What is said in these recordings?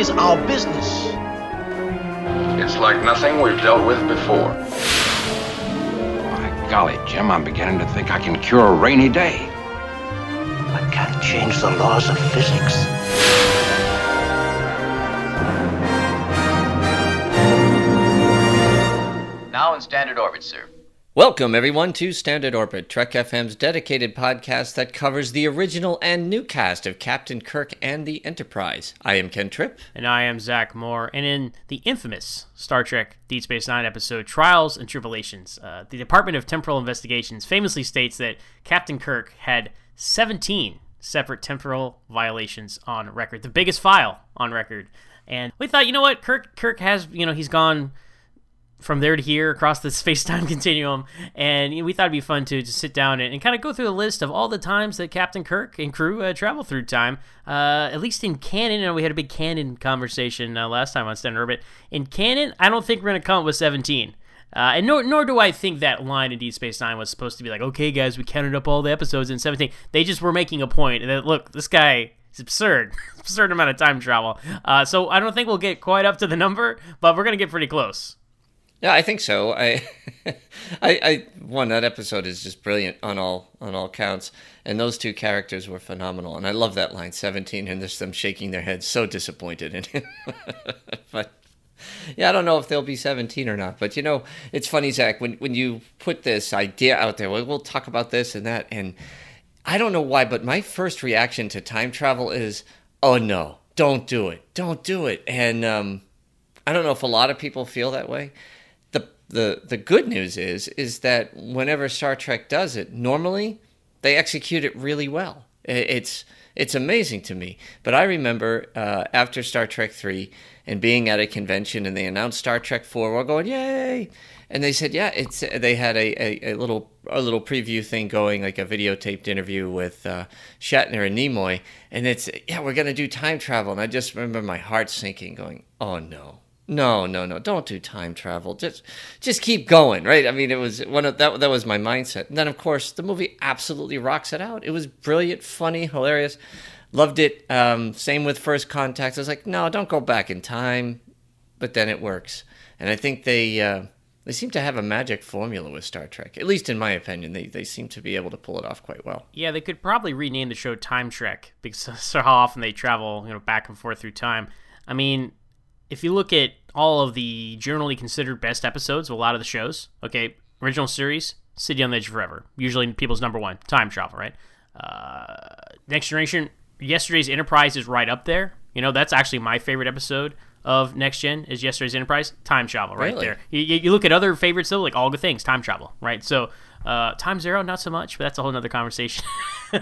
Is our business. It's like nothing we've dealt with before. My golly, Jim, I'm beginning to think I can cure a rainy day. I can't change the laws of physics. Now in standard orbit, sir. Welcome, everyone, to Standard Orbit, Trek FM's dedicated podcast that covers the original and new cast of Captain Kirk and the Enterprise. I am Ken Tripp. And I am Zach Moore. And in the infamous Star Trek Deep Space Nine episode Trials and Tribble-ations, uh, the Department of Temporal Investigations famously states that Captain Kirk had 17 separate temporal violations on record, the biggest file on record. And we thought, you know what, Kirk Kirk has, you know, he's gone from there to here across the space time continuum. And we thought it'd be fun to just sit down and, and, kind of go through the list of all the times that Captain Kirk and crew uh, travel through time, uh, at least in canon. And we had a big canon conversation uh, last time on Standard Orbit. In canon, I don't think we're going to come up with 17. Uh, and nor, nor do I think that line in Deep Space Nine was supposed to be like, okay, guys, we counted up all the episodes in 17. They just were making a point that, look, this guy is absurd. absurd amount of time travel. Uh, so I don't think we'll get quite up to the number, but we're going to get pretty close. Yeah, I think so. I, I, I, one that episode is just brilliant on all on all counts, and those two characters were phenomenal. And I love that line, seventeen, and there's them shaking their heads, so disappointed in him. but yeah, I don't know if they'll be seventeen or not. But you know, it's funny, Zach, when when you put this idea out there, well, we'll talk about this and that, and I don't know why, but my first reaction to time travel is, oh no, don't do it, don't do it, and um, I don't know if a lot of people feel that way the the good news is is that whenever Star Trek does it, normally they execute it really well. It's it's amazing to me. But I remember uh, after Star Trek three and being at a convention and they announced Star Trek four, we're going yay, and they said yeah, it's they had a, a, a little a little preview thing going, like a videotaped interview with uh, Shatner and Nimoy, and it's yeah, we're gonna do time travel, and I just remember my heart sinking, going oh no no, no, no, don't do time travel. Just just keep going, right? I mean, it was one of that that was my mindset. And then of course, the movie absolutely rocks it out. It was brilliant, funny, hilarious. Loved it. Um, same with First Contact. I was like, no, don't go back in time. But then it works. And I think they uh, they seem to have a magic formula with Star Trek. At least in my opinion, they they seem to be able to pull it off quite well. Yeah, they could probably rename the show Time Trek because so how often they travel, you know, back and forth through time. I mean, if you look at all of the generally considered best episodes of a lot of the shows, okay, original series, City on the Edge Forever, usually people's number one, time travel, right? Uh, Next Generation, yesterday's Enterprise is right up there. You know, that's actually my favorite episode of Next Gen is yesterday's Enterprise, time travel, right Really? there. You, you you look at other favorites though, like all good things, time travel, right? So, uh, Time Zero, not so much, but that's a whole nother conversation.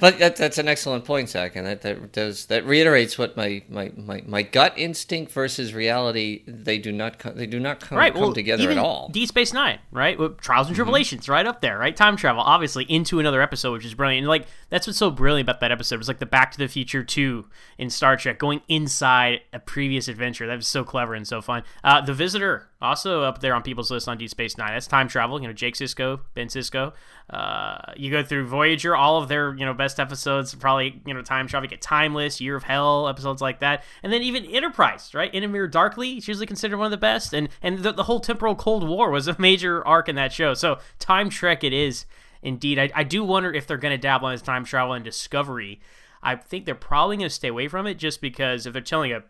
But that, that's an excellent point, Zach, and that, that does that reiterates what my, my, my, my gut instinct versus reality they do not co- they do not come, right, come well, together at all. Deep Space Nine, right? With Trials Mm-hmm. and Tribble-ations, right up there, right? Time travel, obviously, into another episode, which is brilliant. And like that's what's so brilliant about that episode. It was like the Back to the Future two in Star Trek, going inside a previous adventure. That was so clever and so fun. Uh, the Visitor, also up there on people's list on Deep Space Nine. That's time travel. You know, Jake Sisko, Ben Sisko. Uh, you go through Voyager, all of their you know best episodes, probably you know time travel. You get Timeless, Year of Hell, episodes like that, and then even Enterprise, right? Enemy Darkly, it's usually considered one of the best, and and the, the whole temporal Cold War was a major arc in that show. So time trek it is indeed. I, I do wonder if they're going to dabble in time travel and Discovery. I think they're probably going to stay away from it just because if they're telling a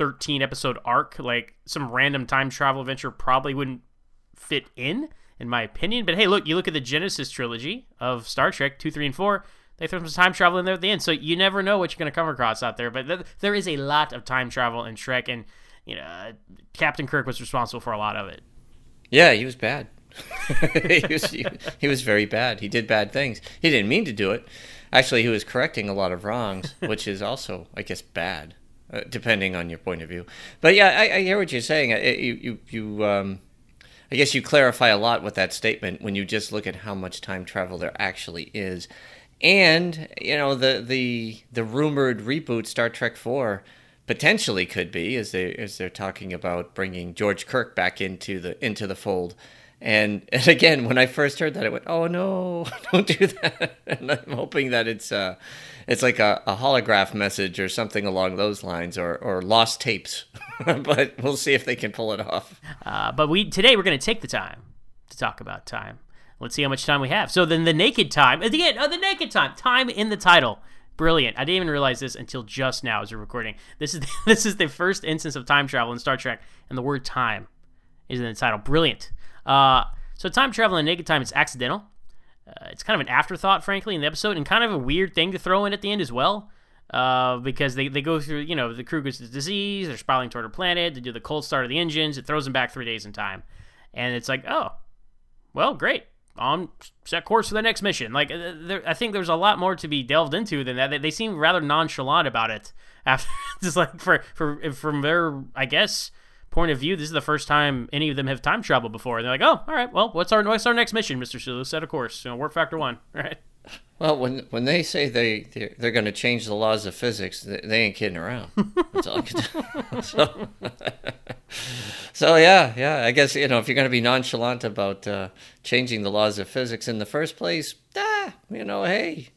13 episode arc, like some random time travel adventure probably wouldn't fit in, in my opinion. But hey, look, you look at the Genesis trilogy of Star Trek 2, 3, and 4. They throw some time travel in there at the end, so you never know what you're going to come across out there. But th- there is a lot of time travel in Trek, and you know, Captain Kirk was responsible for a lot of it. Yeah, he was bad. he, was, he, he, was very bad. He did bad things. He didn't mean to do it. Actually, he was correcting a lot of wrongs, which is also, I guess, bad, uh, depending on your point of view. But yeah, I, I hear what you're saying. You, you, you um, I guess you clarify a lot with that statement when you just look at how much time travel there actually is, and you know the the the rumored reboot Star Trek Four potentially could be as they as they're talking about bringing George Kirk back into the into the fold. And, and again, when I first heard that, I went, "Oh no, don't do that!" And I'm hoping that it's uh, it's like a, a holograph message or something along those lines, or or lost tapes. but we'll see if they can pull it off. Uh, but we today we're going to take the time to talk about time. Let's see how much time we have. So then the naked time again. Oh, the naked time. Time in the title. Brilliant. I didn't even realize this until just now as we're recording. This is the, this is the first instance of time travel in Star Trek, and the word time is in the title. Brilliant. Uh, so time travel in naked time is accidental. Uh, it's kind of an afterthought, frankly, in the episode, and kind of a weird thing to throw in at the end as well. Uh, because they, they go through, you know, the crew gets the disease, they're spiraling toward a planet, they do the cold start of the engines, it throws them back three days in time. And it's like, oh, well, great on set course for the next mission. Like, uh, there, I think there's a lot more to be delved into than that. They, they seem rather nonchalant about it. After just like for for from their, I guess, point of view, this is the first time any of them have time travel before. And they're like, oh, all right, well, what's our what's our next mission, Mister Sulu? Set a course. You know, warp factor one. Right. Well, when when they say they they're, they're going to change the laws of physics, they, they ain't kidding around. That's all I can tell. so, so yeah, yeah. I guess you know if you're going to be nonchalant about uh, changing the laws of physics in the first place, ah, you know, hey,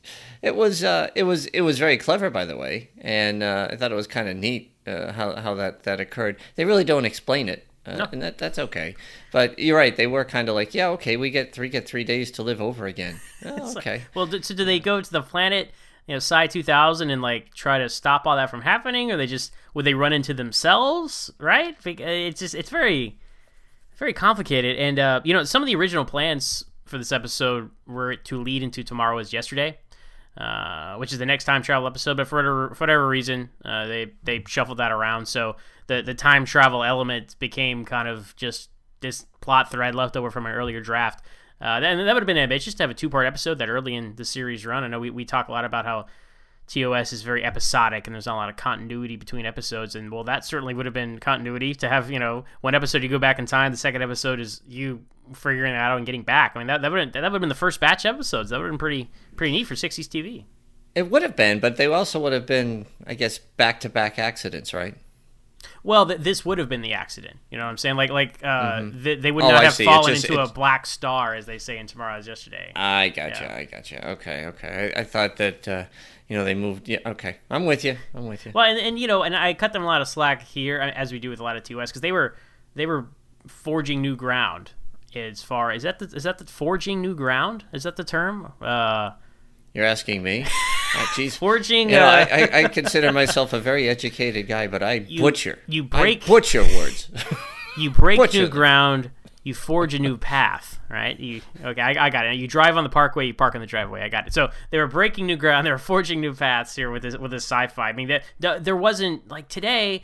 it was uh, it was it was very clever, by the way, and uh, I thought it was kind of neat uh, how how that that occurred. They really don't explain it uh, no. and that that's okay. But you're right; they were kind of like, yeah, okay, we get three get three days to live over again. Oh, okay. Like, well, do, so do they go to the planet, you know, Psi two thousand, and like try to stop all that from happening, or they just would they run into themselves? Right? It's just it's very very complicated, and uh, you know, some of the original plans for this episode were to lead into tomorrow is yesterday. Uh, which is the next time travel episode. But for whatever, for whatever reason, uh, they they shuffled that around. So the the time travel element became kind of just this plot thread left over from an earlier draft. Uh, and that would have been ambitious to have a two part episode that early in the series run. I know we, we talk a lot about how TOS is very episodic and there's not a lot of continuity between episodes. And well, that certainly would have been continuity to have, you know, one episode you go back in time, the second episode is you figuring it out and getting back. I mean, that, that would have, that would have been the first batch episodes. That would have been pretty, pretty neat for 60s TV. It would have been, but they also would have been, I guess, back to back accidents, right? Well, th- this would have been the accident. You know what I'm saying? Like, like uh, mm-hmm. th- they would oh, not have fallen just, into a black star, as they say in Tomorrow's Yesterday. I gotcha. Yeah. I gotcha. Okay. Okay. I, I thought that. Uh, you know they moved yeah okay. I'm with you. I'm with you. Well and, and you know and i cut them a lot of slack here as we do with a lot of tos because they were they were forging new ground as far is that the is that the forging new ground? Is that the term? Uh you're asking me? Oh, forging you know, uh... I, I, I, consider myself a very educated guy but i you, butcher. you break I butcher words. You break butcher new ground you forge a new path, right? You okay? I, I, got it. You drive on the parkway, you park on the driveway. I got it. So they were breaking new ground. They were forging new paths here with this with this sci-fi. I mean, that there wasn't like today.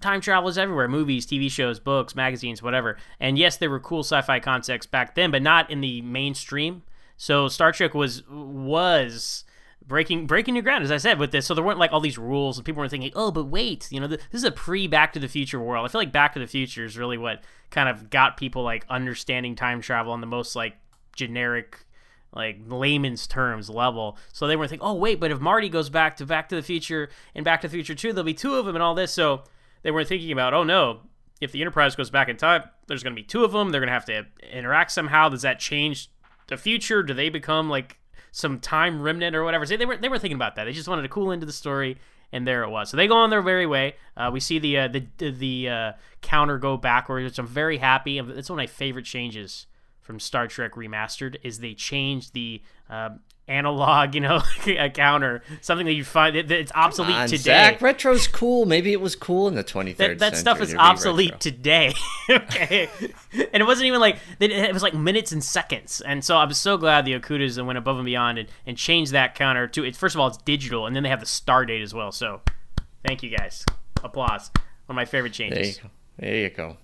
Time travel is everywhere: movies, TV shows, books, magazines, whatever. And yes, there were cool sci-fi concepts back then, but not in the mainstream. So Star Trek was was breaking breaking new ground as i said with this. So there weren't like all these rules and people were thinking oh but wait you know this is a pre back to the future world. I feel like back to the future is really what kind of got people like understanding time travel on the most like generic like layman's terms level. So they were thinking oh wait but if marty goes back to back to the future and back to the future 2 there'll be two of them and all this. So they weren't thinking about oh no if the enterprise goes back in time there's going to be two of them they're going to have to interact somehow. Does that change the future? Do they become like some time remnant or whatever. So they were they were thinking about that. They just wanted to cool into the story, and there it was. So they go on their very way. Uh, we see the uh, the the uh, counter go backwards, which I'm very happy. It's one of my favorite changes from Star Trek Remastered is they changed the uh, analog, you know, counter, something that you find that it's obsolete On, today. Zach, retro's cool. Maybe it was cool in the 23rd that, that stuff is obsolete retro. today. okay, and it wasn't even like it was like minutes and seconds. And so I'm so glad the Okudas went above and beyond and, and changed that counter to it. First of all, it's digital, and then they have the star date as well. So thank you guys. Applause. One of my favorite changes. There you go. There you go.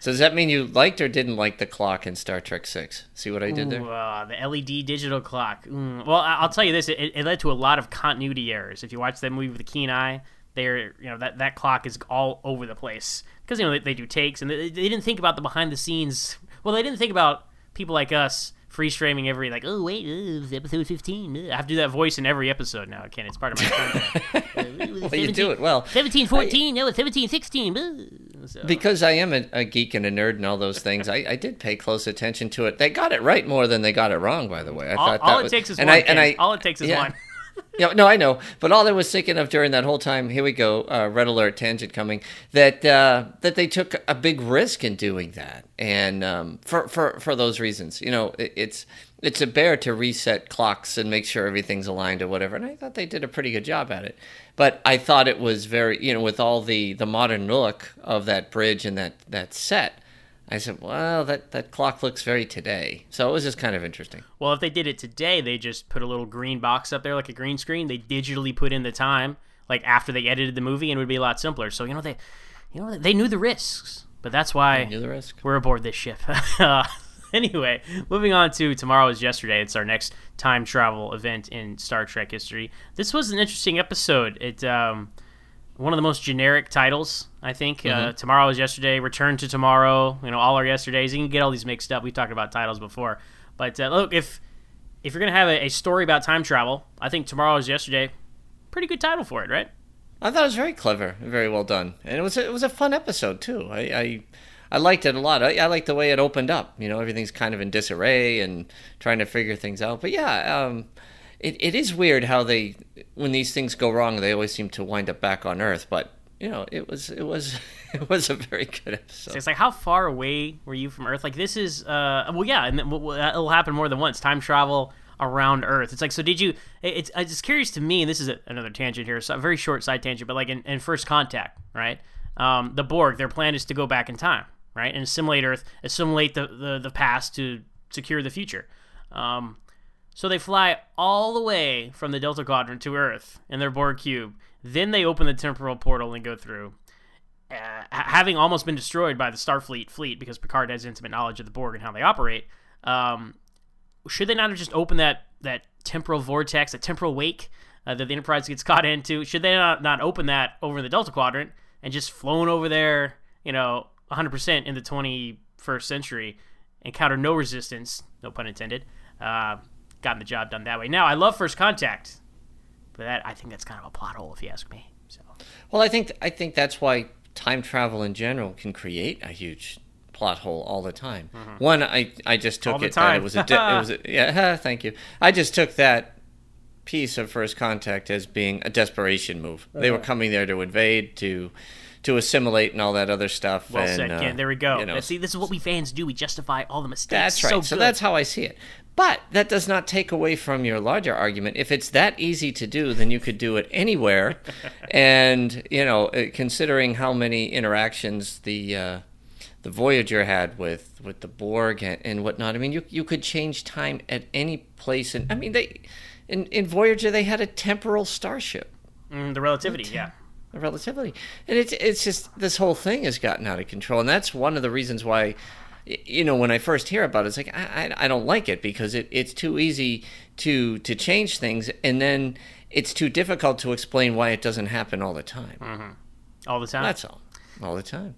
So does that mean you liked or didn't like the clock in Star Trek Six? See what I did there? Ooh, uh, the LED digital clock. Mm. Well, I'll tell you this: it, it led to a lot of continuity errors. If you watch that movie with a keen eye, they're you know that that clock is all over the place because you know they, they do takes and they, they didn't think about the behind the scenes. Well, they didn't think about people like us freeze framing every like oh wait uh, episode 15 Uh, i have to do that voice in every episode now ken it's part of my content Well, you do it well. 17 14 no it's 17 16 uh, so- Because I am a, a geek and a nerd and all those things, I, I did pay close attention to it. They got it right more than they got it wrong, by the way. I all, thought all that it was, takes is and one I, and I, all it takes is yeah. one Yeah, no, I know, but all I was thinking of during that whole time, here we go, uh, red alert tangent coming, that uh, that they took a big risk in doing that, and um, for for for those reasons, you know, it, it's it's a bear to reset clocks and make sure everything's aligned or whatever, and I thought they did a pretty good job at it. But I thought it was very, you know, with all the the modern look of that bridge and that that set. I said, well, that, that clock looks very today. So it was just kind of interesting. Well, if they did it today, they just put a little green box up there like a green screen. They digitally put in the time, like after they edited the movie, and it would be a lot simpler. So you know they, you know they knew the risks, but that's why Knew the risk. we're aboard this ship. Anyway, moving on to tomorrow is yesterday. It's our next time travel event in Star Trek history. This was an interesting episode. It um, one of the most generic titles, I think. Uh, tomorrow is yesterday. Return to tomorrow. You know, all our yesterdays. You can get all these mixed up. We've talked about titles before, but uh, look if if you're gonna have a, a story about time travel, I think tomorrow is yesterday. Pretty good title for it, right? I thought it was very clever, very well done, and it was a, it was a fun episode too. I I, I liked it a lot. I, I liked the way it opened up. You know, everything's kind of in disarray and trying to figure things out. But yeah, um, it it is weird how they when these things go wrong, they always seem to wind up back on Earth. But you know, it was it was it was a very good episode. So it's like, how far away were you from Earth? Like, this is, uh, well, yeah, and then, well, well, it'll happen more than once. Time travel around Earth. It's like, so did you? It's it's curious to me, and this is a, another tangent here, so a very short side tangent, but like in, in First Contact, right? Um, the Borg, their plan is to go back in time, right, and assimilate Earth, assimilate the the, the past to secure the future. Um, so they fly all the way from the Delta Quadrant to Earth in their Borg cube. Then they open the temporal portal and go through uh, having almost been destroyed by the Starfleet fleet because Picard has intimate knowledge of the Borg and how they operate, um, should they not have just opened that that temporal vortex, that temporal wake uh, that the Enterprise gets caught into? Should they not not open that over in the Delta Quadrant and just flown over there, you know, 100% in the 21st century, encounter no resistance, no pun intended, uh, gotten the job done that way. Now I love First Contact, but that I think that's kind of a plot hole if you ask me. So. Well, I think I think that's why time travel in general can create a huge plot hole all the time. One, I I just took Mm-hmm. All it that it was a di- it was a, yeah. Thank you. I just took that piece of First Contact as being a desperation move. They were coming there to invade, to to assimilate, and all that other stuff. Well and, said, uh, Ken. There we go. you know, See, this is what we fans do. We justify all the mistakes. that's right. So, So, that's how I see it. But that does not take away from your larger argument. If it's that easy to do, then you could do it anywhere. and you know, uh, considering how many interactions the uh, the Voyager had with with the Borg and, and whatnot, I mean, you you could change time at any place. And I mean, they in in Voyager they had a temporal starship Mm, the relativity. Yeah. The relativity and it's it's just this whole thing has gotten out of control and that's one of the reasons why you know when i first hear about it it's like i i, I don't like it because it, it's too easy to to change things and then it's too difficult to explain why it doesn't happen all the time. Mm-hmm. All the time. that's all. All the time.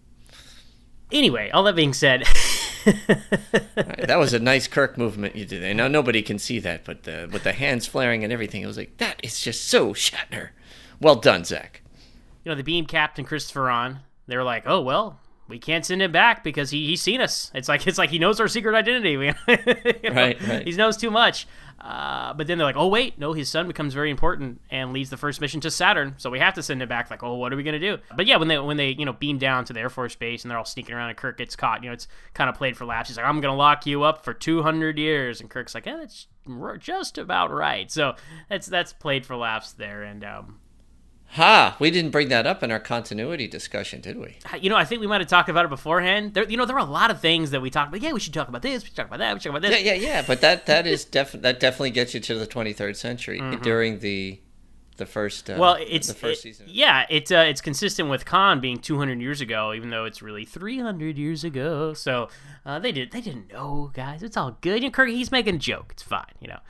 Anyway, all that being said, that was a nice kirk movement you did there. Now nobody can see that but the, with the hands flaring and everything it was like that is just so shatner. Well done zach. You know, the beam captain Christopher on, they were like, "Oh well, we can't send him back because he, he's seen us." It's like it's like he knows our secret identity. You know, Right, right. He knows too much. Uh, but then they're like, oh wait, no, his son becomes very important and leads the first mission to Saturn, so we have to send him back. Like, oh, what are we gonna do? But yeah, when they when they you know beam down to the Air Force base and they're all sneaking around and Kirk gets caught, you know, it's kind of played for laughs. He's like, I'm gonna lock you up for 200 years, and Kirk's like, yeah, that's just about right. So that's that's played for laughs there, and um, Ha! We didn't bring that up in our continuity discussion, did we? you know, I think we might have talked about it beforehand. There, you know, there were a lot of things that we talked about. Yeah, we should talk about this. We should talk about that. We should talk about this. Yeah, yeah, yeah. But that that is def- that definitely gets you to the 23rd century during the the first. Uh, Mm-hmm. Well, it's the first it- season. Yeah, it's uh, it's consistent with Khan being 200 years ago, even though it's really 300 years ago. So uh, they did they didn't know, guys. It's all good. You know, Kirk, he's making a joke. It's fine. You know,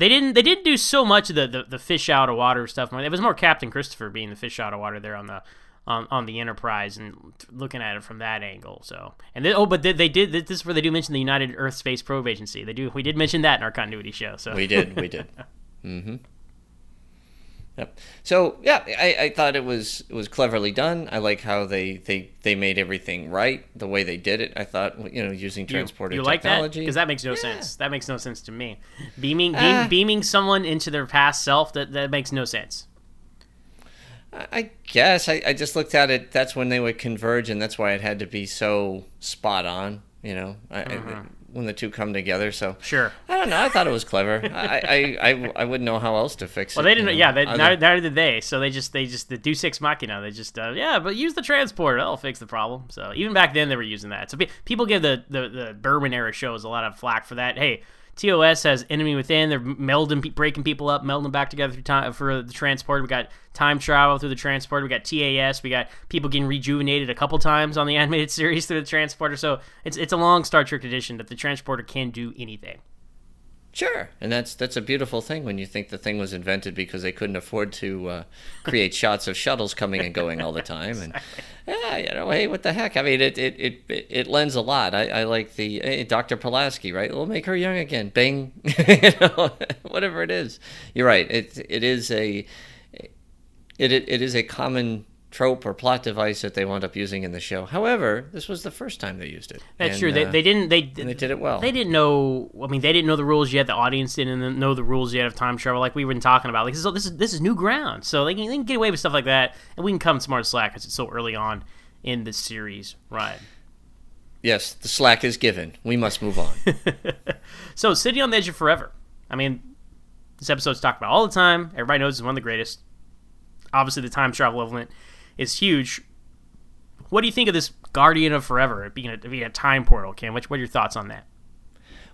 they didn't they didn't do so much of the the, the fish out of water stuff. It was more Captain Christopher being the fish out of water there on the. On, on the Enterprise and looking at it from that angle, so and then, oh, but they, they did this is where they do mention the United Earth Space Probe Agency. They do we did mention that in our continuity show. So We did, we did. mm-hmm. Yep. So yeah, I, I thought it was it was cleverly done. I like how they, they, they made everything right the way they did it. I thought you know using You- transporter You, like that? technology Because that makes no sense. That makes no sense to me. Beaming, beam, Ah. beaming someone into their past self that that makes no sense. I guess I, I just looked at it. That's when they would converge, and that's why it had to be so spot on. You know, I, I, when the two come together. So. Sure. I don't know. I thought it was clever. I I, I, I wouldn't know how else to fix Well, it. Well, they didn't. you know, Yeah, they, neither, neither did they. So they just they just the Deus Ex Machina. They just uh, yeah, but use the transporter. That'll fix the problem. So even back then they were using that. So pe- people give the the the Berman era shows a lot of flack for that. Hey. TOS has enemy within. They're melding, breaking people up, melding them back together through time uh, for the transport. We got time travel through the transport. We got TAS. We got people getting rejuvenated a couple times on the animated series through the transporter. So it's it's a long Star Trek tradition that the transporter can do anything. Sure, and that's that's a beautiful thing when you think the thing was invented because they couldn't afford to uh, create shots of shuttles coming and going all the time. And yeah, you know, hey, what the heck? I mean, it it it, it lends a lot. I, I like the hey, Dr. Pulaski, right? We'll make her young again. Bang, you know, whatever it is. You're right. It it is a it it, it is a common trope or plot device that they wound up using in the show. However, this was the first time they used it. That's And, true. They, uh, they didn't. They they did it well. They didn't know. I mean, they didn't know the rules yet. The audience didn't know the rules yet of time travel, like we've been talking about. Like this is this is, this is new ground, so they can, they can get away with stuff like that, and we can come smart slack because it's so early on in the series, right? Yes, the slack is given. We must move on. So, City on the Edge of Forever. I mean, this episode's talked about all the time. Everybody knows it's one of the greatest. Obviously, the time travel element is huge. What do you think of this Guardian of Forever being a, being a time portal? What, what are your thoughts on that?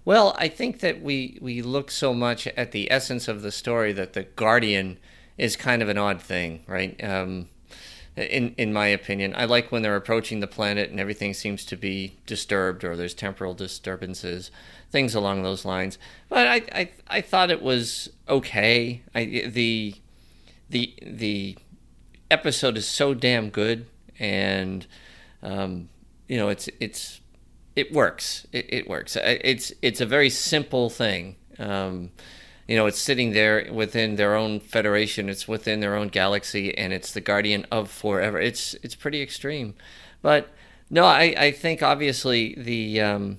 Well, I think that we we look so much at the essence of the story that the Guardian is kind of an odd thing, right? Um, in in my opinion, I like when they're approaching the planet and everything seems to be disturbed or there's temporal disturbances, things along those lines. But I I, I thought it was okay. I the the the episode is so damn good and um, you know it's it's it works. It, it works. It's it's a very simple thing. Um, you know, it's sitting there within their own federation. It's within their own galaxy, and it's the guardian of forever. It's it's pretty extreme, but no, I, I think obviously the um,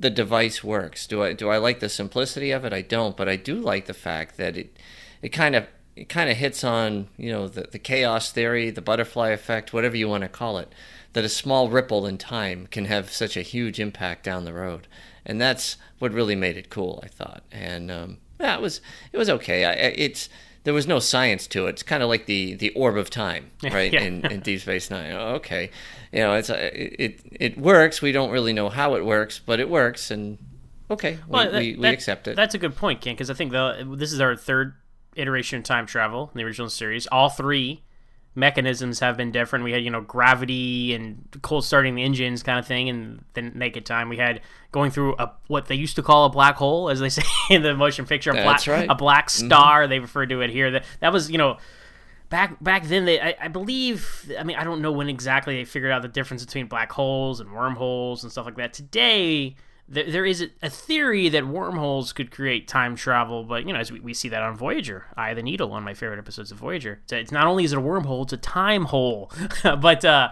the device works. Do I do I like the simplicity of it? I don't, but I do like the fact that it it kind of it kind of hits on you know the the chaos theory, the butterfly effect, whatever you want to call it. That a small ripple in time can have such a huge impact down the road, and that's what really made it cool. I thought, and um, yeah, it was it was okay. I, it's there was no science to it. It's kind of like the the orb of time, right? Yeah. in, in Deep Space Nine. Oh, okay, you know, it's it it works. We don't really know how it works, but it works, and okay, we, Well, that- we, we that- accept it. That's a good point, Ken, because I think the this is our third iteration of time travel in the original series. All three mechanisms have been different. We had, you know, gravity and cold starting the engines kind of thing, and then naked time. We had going through a what they used to call a black hole, as they say in the motion picture. A black, right. A black mm-hmm. star. They referred to it here. That that was, you know. Back back then, they I, I believe I mean I don't know when exactly they figured out the difference between black holes and wormholes and stuff like that. Today, there, there is a, theory that wormholes could create time travel, but you know, as we, we see that on Voyager, Eye of the Needle, one of my favorite episodes of Voyager. So it's not only is it a wormhole, it's a time hole. but uh,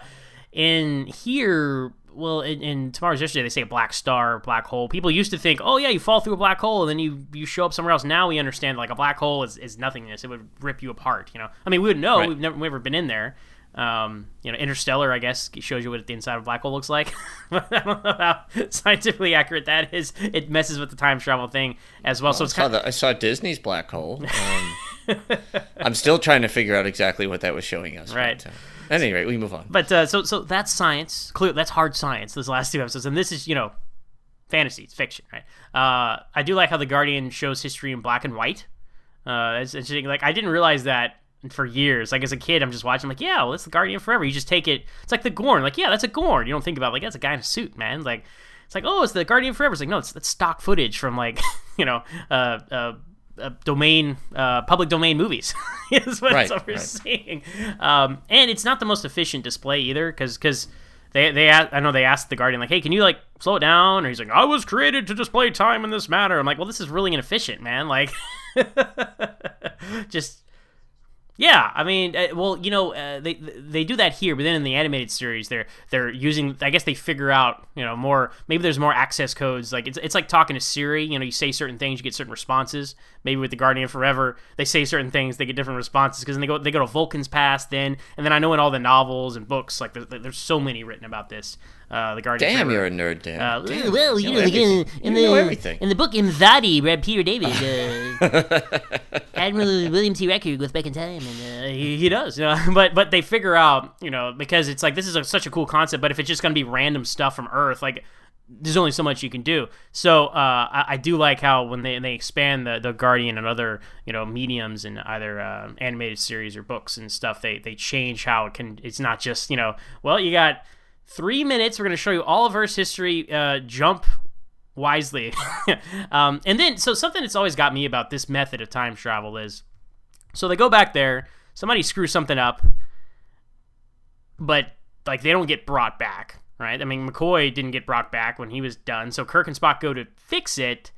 in here, well, in, in Tomorrow's Yesterday, they say a black star, black hole. People used to think, oh yeah, you fall through a black hole and then you you show up somewhere else. Now we understand like a black hole is, is nothingness. It would rip you apart. You know, I mean, we would know. Right. We've never we've never been in there. Um, you know, Interstellar, I guess, shows you what the inside of a black hole looks like. I don't know how scientifically accurate that is. It messes with the time travel thing as well. so I it's saw, kind the, I saw Disney's black hole. Um, I'm still trying to figure out exactly what that was showing us. Right. But, uh, at any rate, we move on. But uh, so so that's science. Clear that's hard science. Those last two episodes, and this is you know fantasy, it's fiction, right? Uh, I do like how the Guardian shows history in black and white. Uh, it's interesting. Like I didn't realize that for years. Like as a kid, I'm just watching. Like, yeah, well, it's the Guardian forever. You just take it. It's like the Gorn. Like yeah, that's a Gorn. You don't think about it, like that's a guy in a suit, man. Like it's like oh, it's the Guardian forever. It's like no, it's that's stock footage from like you know uh, uh, uh, domain uh, public domain movies is what, Right, we're right. seeing. Um, and it's not the most efficient display either because because. They, they I know they asked the Guardian like hey can you like slow it down or he's like I was created to display time in this manner I'm like well this is really inefficient man like just yeah, I mean, uh, well, you know, uh, they they do that here, but then in the animated series, they're they're using. I guess they figure out, you know, more. Maybe there's more access codes. Like it's it's like talking to Siri. You know, you say certain things, you get certain responses. Maybe with the Guardian Forever, they say certain things, they get different responses because then they go they go to Vulcan's past. Then and then I know in all the novels and books, like there's, there's so many written about this. Uh, the Guardian. Damn, Forever. you're a nerd, Dan. Uh, Damn. well, you You know, know like, uh, in You the know everything. in the book Imzadi, read Peter David, uh, Admiral William T. Riker goes back in time, and uh, he, he does. You know? But but they figure out, you know, because it's like this is a, such a cool concept. But if it's just gonna be random stuff from Earth, like there's only so much you can do. So uh, I, I do like how when they they expand the, the Guardian and other you know mediums and either uh, animated series or books and stuff, they they change how it can. It's not just you know, well you got three minutes. We're gonna show you all of Earth's history. Uh, jump wisely. um, and then, so something that's always got me about this method of time travel is so they go back there, somebody screws something up, but like they don't get brought back, right? I mean, McCoy didn't get brought back when he was done, so Kirk and Spock go to fix it,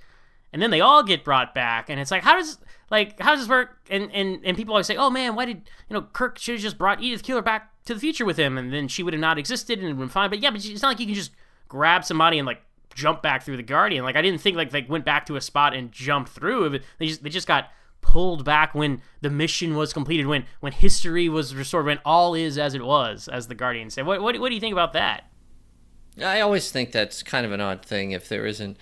and then they all get brought back, and it's like, how does like how does this work? And and and people always say, oh man, why did you know Kirk should have just brought Edith Keeler back to the future with him, and then she would have not existed and it would have been fine. But yeah, but it's not like you can just grab somebody and like jump back through the Guardian. Like I didn't think like they went back to a spot and jumped through. They just they just got pulled back when the mission was completed, when when history was restored, when all is as it was, as the Guardian said. What what, what do you think about that? I always think that's kind of an odd thing if there isn't,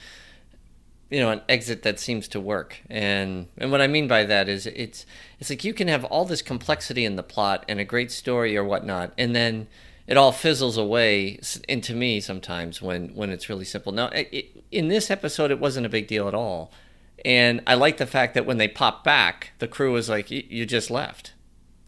you know, an exit that seems to work. And and what I mean by that is it's it's like you can have all this complexity in the plot and a great story or whatnot, and then it all fizzles away into me sometimes when when it's really simple. Now, it, in this episode, it wasn't a big deal at all, and I like the fact that when they pop back, the crew was like, "Y- "You just left."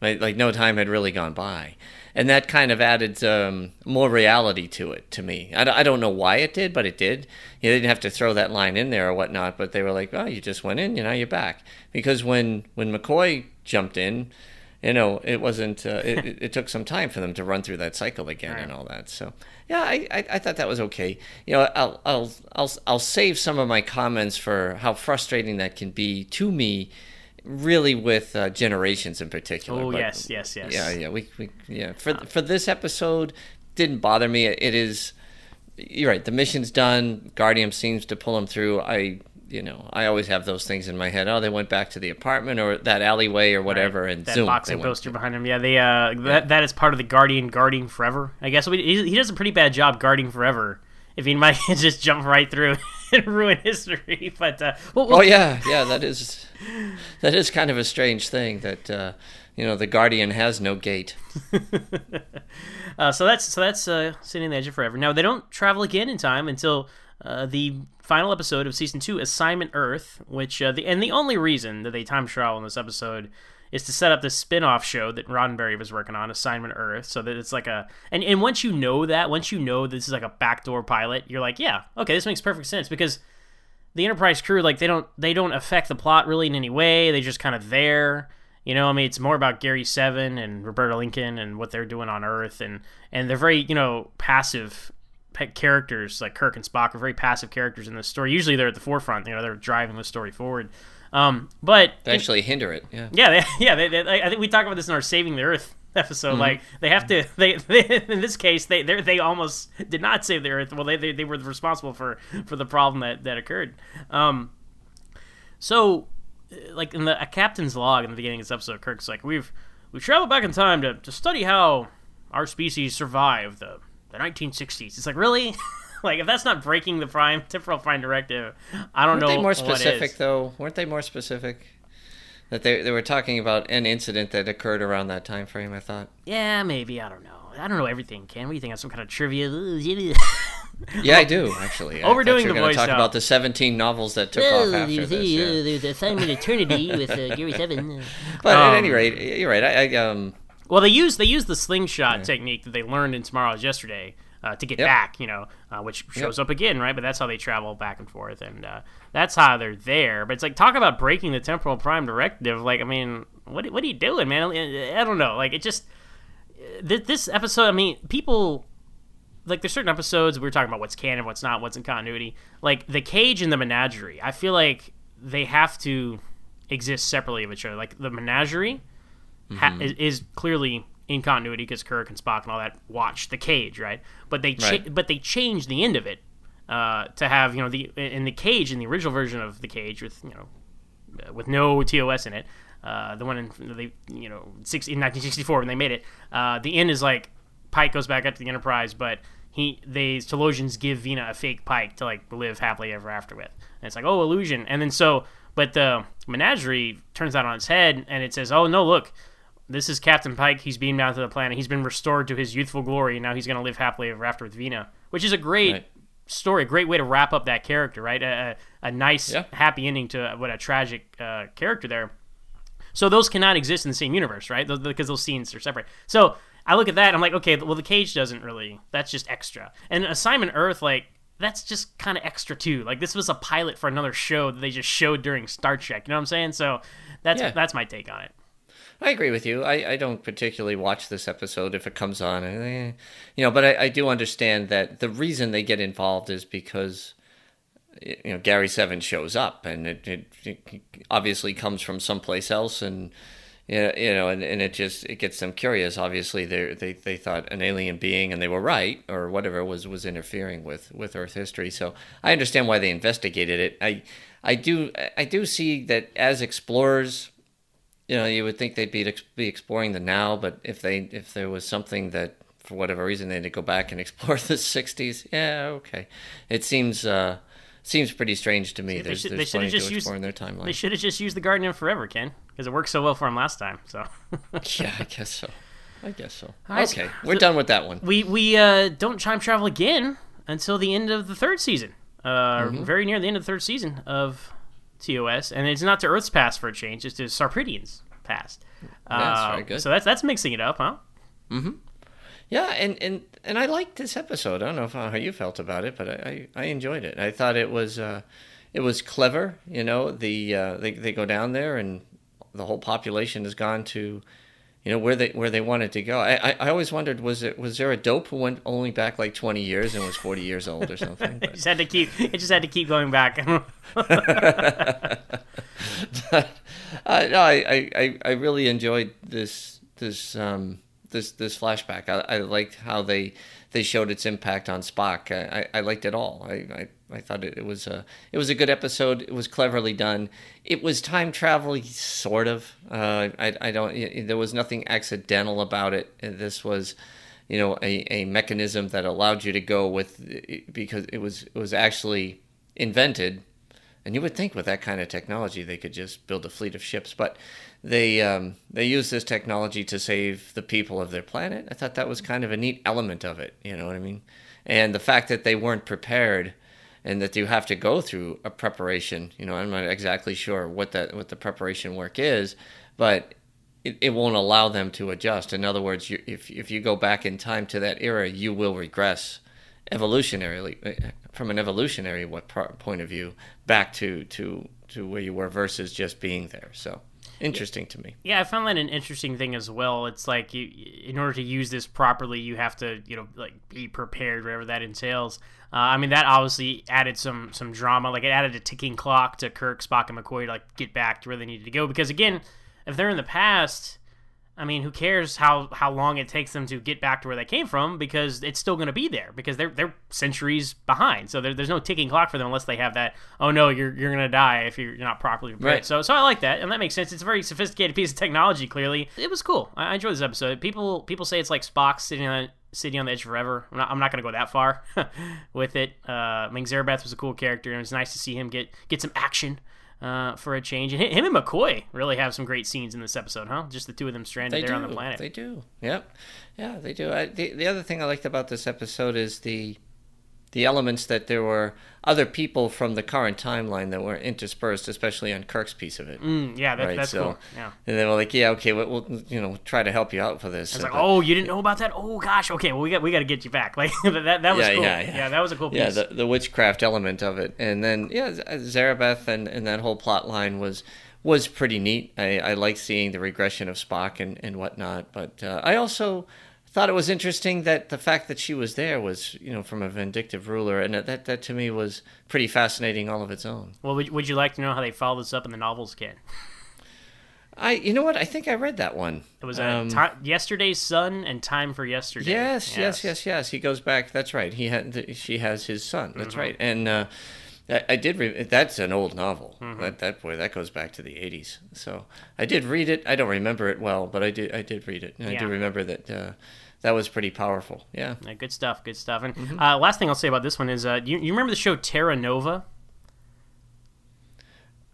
Like, like no time had really gone by. And that kind of added um, more reality to it to me. I, d- I don't know why it did, but it did. You didn't have to throw that line in there or whatnot, but they were like, oh, you just went in, you know, you're back. Because when, when McCoy jumped in, you know, it wasn't, uh, it, it- it took some time for them to run through that cycle again and all that. So, yeah, I, I, I thought that was okay. You know, I'll, I'll, I'll, I'll save some of my comments for how frustrating that can be to me really with uh, generations in particular. Oh but- yes, yes, yes. Yeah, yeah, we, we yeah. For for this episode, didn't bother me. It is. You're right. The mission's done. Guardian seems to pull him through. I, you know, I always have those things in my head. Oh, they went back to the apartment or that alleyway or whatever, and that zoom. boxing poster behind him. Yeah, they uh, that that is part of the Guardian guarding forever. I guess he, he does a pretty bad job guarding forever. If he might just jump right through and ruin history, but uh, well, well, Oh yeah, yeah. That is that is kind of a strange thing that uh, you know the Guardian has no gate. Uh, so that's so that's uh, sitting on the edge of forever. Now they don't travel again in time until uh, the final episode of season two, Assignment Earth, which uh, the and the only reason that they time travel in this episode is to set up this spin-off show that Roddenberry was working on, Assignment Earth, so that it's like a and and once you know that, once you know this is like a backdoor pilot, you're like, yeah, okay, this makes perfect sense because the Enterprise crew like they don't they don't affect the plot really in any way. They just kind of there. You know, I mean, it's more about Gary Seven and Roberta Lincoln and what they're doing on Earth, and and they're very you know passive characters like Kirk and Spock are very passive characters in this story. Usually they're at the forefront. You know, they're driving the story forward. Um, but They actually hinder it. Yeah. yeah, they, yeah, they, they, I think we talked about this in our Saving the Earth episode. Like they have to. They, they in this case they they almost did not save the Earth. Well, they they, they were responsible for for the problem that that occurred. Um, so uh, like in the a captain's log in the beginning of this episode, Kirk's like we've we've traveled back in time to to study how our species survived the the 1960s. It's like really. Like if that's not breaking the prime temporal prime directive, I don't Weren't know. they more specific though? Weren't they more specific? That they they were talking about an incident that occurred around that time frame. I thought. Yeah, maybe. I don't know. I don't know everything, do you think? I'm some kind of trivia? Yeah, I do actually. I Overdoing thought you were the voice Talk about the 17 novels that took off after this. yeah. there's Assignment Eternity with uh, Gary Seven. But Um, at any rate, you're right. I, I um Well, they use they use the slingshot technique that they learned in Tomorrow's Yesterday uh, to get Yep. back, you know, uh, which shows up again, right? But that's how they travel back and forth, and uh, that's how they're there. But it's like talk about breaking the temporal prime directive. Like, I mean, what what are you doing, man? I don't know. Like, it just th- this episode. I mean, people like there's certain episodes we are talking about what's canon, what's not, what's in continuity. Like the cage and the menagerie. I feel like they have to exist separately of each other. Like the menagerie ha- is, is clearly in continuity because Kirk and Spock and all that watch the cage, right? But they cha- Right. but they changed the end of it uh, to have you know the in the cage in the original version of the cage with you know with no TOS in it. Uh, the one in they you know six, in 1964 when they made it. Uh, the end is like Pike goes back up to the Enterprise, but he they Talosians give Vina a fake Pike to like live happily ever after with. And it's like oh illusion, and then so but the menagerie turns that on its head, and it says oh no look. This is Captain Pike. He's beamed down to the planet. He's been restored to his youthful glory, and now he's going to live happily ever after with Vina, which is a great Right. story, a great way to wrap up that character, right? A, a, a nice, Yeah. happy ending to what a tragic uh, character there. So those cannot exist in the same universe, right? Those, because those scenes are separate. So I look at that, I'm like, okay, well, the cage doesn't really. That's just extra. And Assignment Earth, like, that's just kind of extra too. Like, this was a pilot for another show that they just showed during Star Trek. You know what I'm saying? So that's Yeah. that's my take on it. I agree with you. I, I don't particularly watch this episode if it comes on, eh, you know. But I, I do understand that the reason they get involved is because you know Gary Seven shows up, and it, it, it obviously comes from someplace else, and you know, and, and it just it gets them curious. Obviously, they they they thought an alien being, and they were right, or whatever was was interfering with with Earth history. So I understand why they investigated it. I I do I do see that as explorers you know, you would think they'd be be exploring the now, but if they if there was something that for whatever reason they had to go back and explore the '60s, yeah, okay. It seems uh, seems pretty strange to me. They There's, should, they there's should have plenty just to used. explore in their timeline. They should have just used the Guardian Forever, Ken, because it worked so well for them last time. So yeah, I guess so. I guess so. Right, okay, so- we're done with that one. we we uh, don't time travel again until the end of the third season. Uh, Mm-hmm. Very near the end of the third season of TOS, and it's not to Earth's past for a change; it's to Sarpeidon's past. That's Uh, very good. So that's that's mixing it up, huh? Yeah, and, and, and I liked this episode. I don't know how you felt about it, but I, I, I enjoyed it. I thought it was uh, it was clever. You know, the uh, they they go down there and the whole population has gone to, you know, where they where they wanted to go. I, I, I always wondered was it was there a dope who went only back like twenty years and was forty years old or something? It just had to keep it just had to keep going back. uh, no, I, I, I- I really enjoyed this this um, this this flashback. I, I liked how they they showed its impact on Spock. I, I, I liked it all. I, I, I thought it, it was a it was a good episode. It was cleverly done. It was time travel, sort of. Uh, I I don't. There was nothing accidental about it. This was. You know, a, a mechanism that allowed you to go with because it was it was actually invented and you would think with that kind of technology they could just build a fleet of ships, but they um, they use this technology to save the people of their planet. I thought that was kind of a neat element of it. You know what I mean? And the fact that they weren't prepared and that you have to go through a preparation. You know, I'm not exactly sure what that what the preparation work is, but it, it won't allow them to adjust. In other words, you, if if you go back in time to that era, you will regress evolutionarily uh, from an evolutionary point of view back to to to where you were versus just being there. So interesting to me. Yeah, I found that an interesting thing as well. It's like you, in order to use this properly, you have to, you know, like be prepared, whatever that entails. Uh, I mean, that obviously added some some drama. Like it added a ticking clock to Kirk, Spock, and McCoy to like get back to where they needed to go. Because again, if they're in the past, I mean, who cares how, how long it takes them to get back to where they came from because it's still going to be there because they're they're centuries behind. So there, there's no ticking clock for them unless they have that. Oh no, you're you're going to die if you're not properly prepared. Right. So so I like that, and that makes sense. It's a very sophisticated piece of technology. Clearly, it was cool. I, I enjoyed this episode. People people say it's like Spock sitting on sitting on the edge forever. I'm not, I'm not going to go that far with it. Uh, I mean, Zarabeth was a cool character, and it was nice to see him get get some action uh, for a change. And him and McCoy really have some great scenes in this episode, huh? Just the two of them stranded They there do. on the planet. They do. Yep. Yeah, they do. I, the the other thing I liked about this episode is the the elements that there were other people from the current timeline that were interspersed, especially on Kirk's piece of it. Mm, yeah, that, right, that's so, cool. Yeah. And they were like, "Yeah, okay, we'll, we'll you know try to help you out for this." It's So, like, but- oh, you didn't know about that? Oh gosh, okay. Well, we got we got to get you back. Like that that was yeah, cool. yeah, yeah, yeah, that was a cool piece. Yeah, the, the witchcraft element of it, and then yeah, Z- Zarabeth and, and that whole plot line was was pretty neat. I, I like seeing the regression of Spock and and whatnot, but uh, I also thought it was interesting that the fact that she was there was you know from a vindictive ruler, and that that to me was pretty fascinating all of its own. well, would, would you like to know how they follow this up in the novels, Ken? I you know what I think I read that one. It was Um, Ti- yesterday's son and time for yesterday. Yes, yes, yes, yes. yes. He goes back. That's right. He had. She has his son. That's Mm-hmm. right. And uh, I, I did. Re- that's an old novel. Mm-hmm. That that boy. That goes back to the eighties. So I did read it. I don't remember it well, but I did. I did read it. And I do remember that. Uh, that was pretty powerful. Yeah. Yeah, good stuff. Good stuff. And Mm-hmm. uh, last thing I'll say about this one is, uh, you, you remember the show Terra Nova?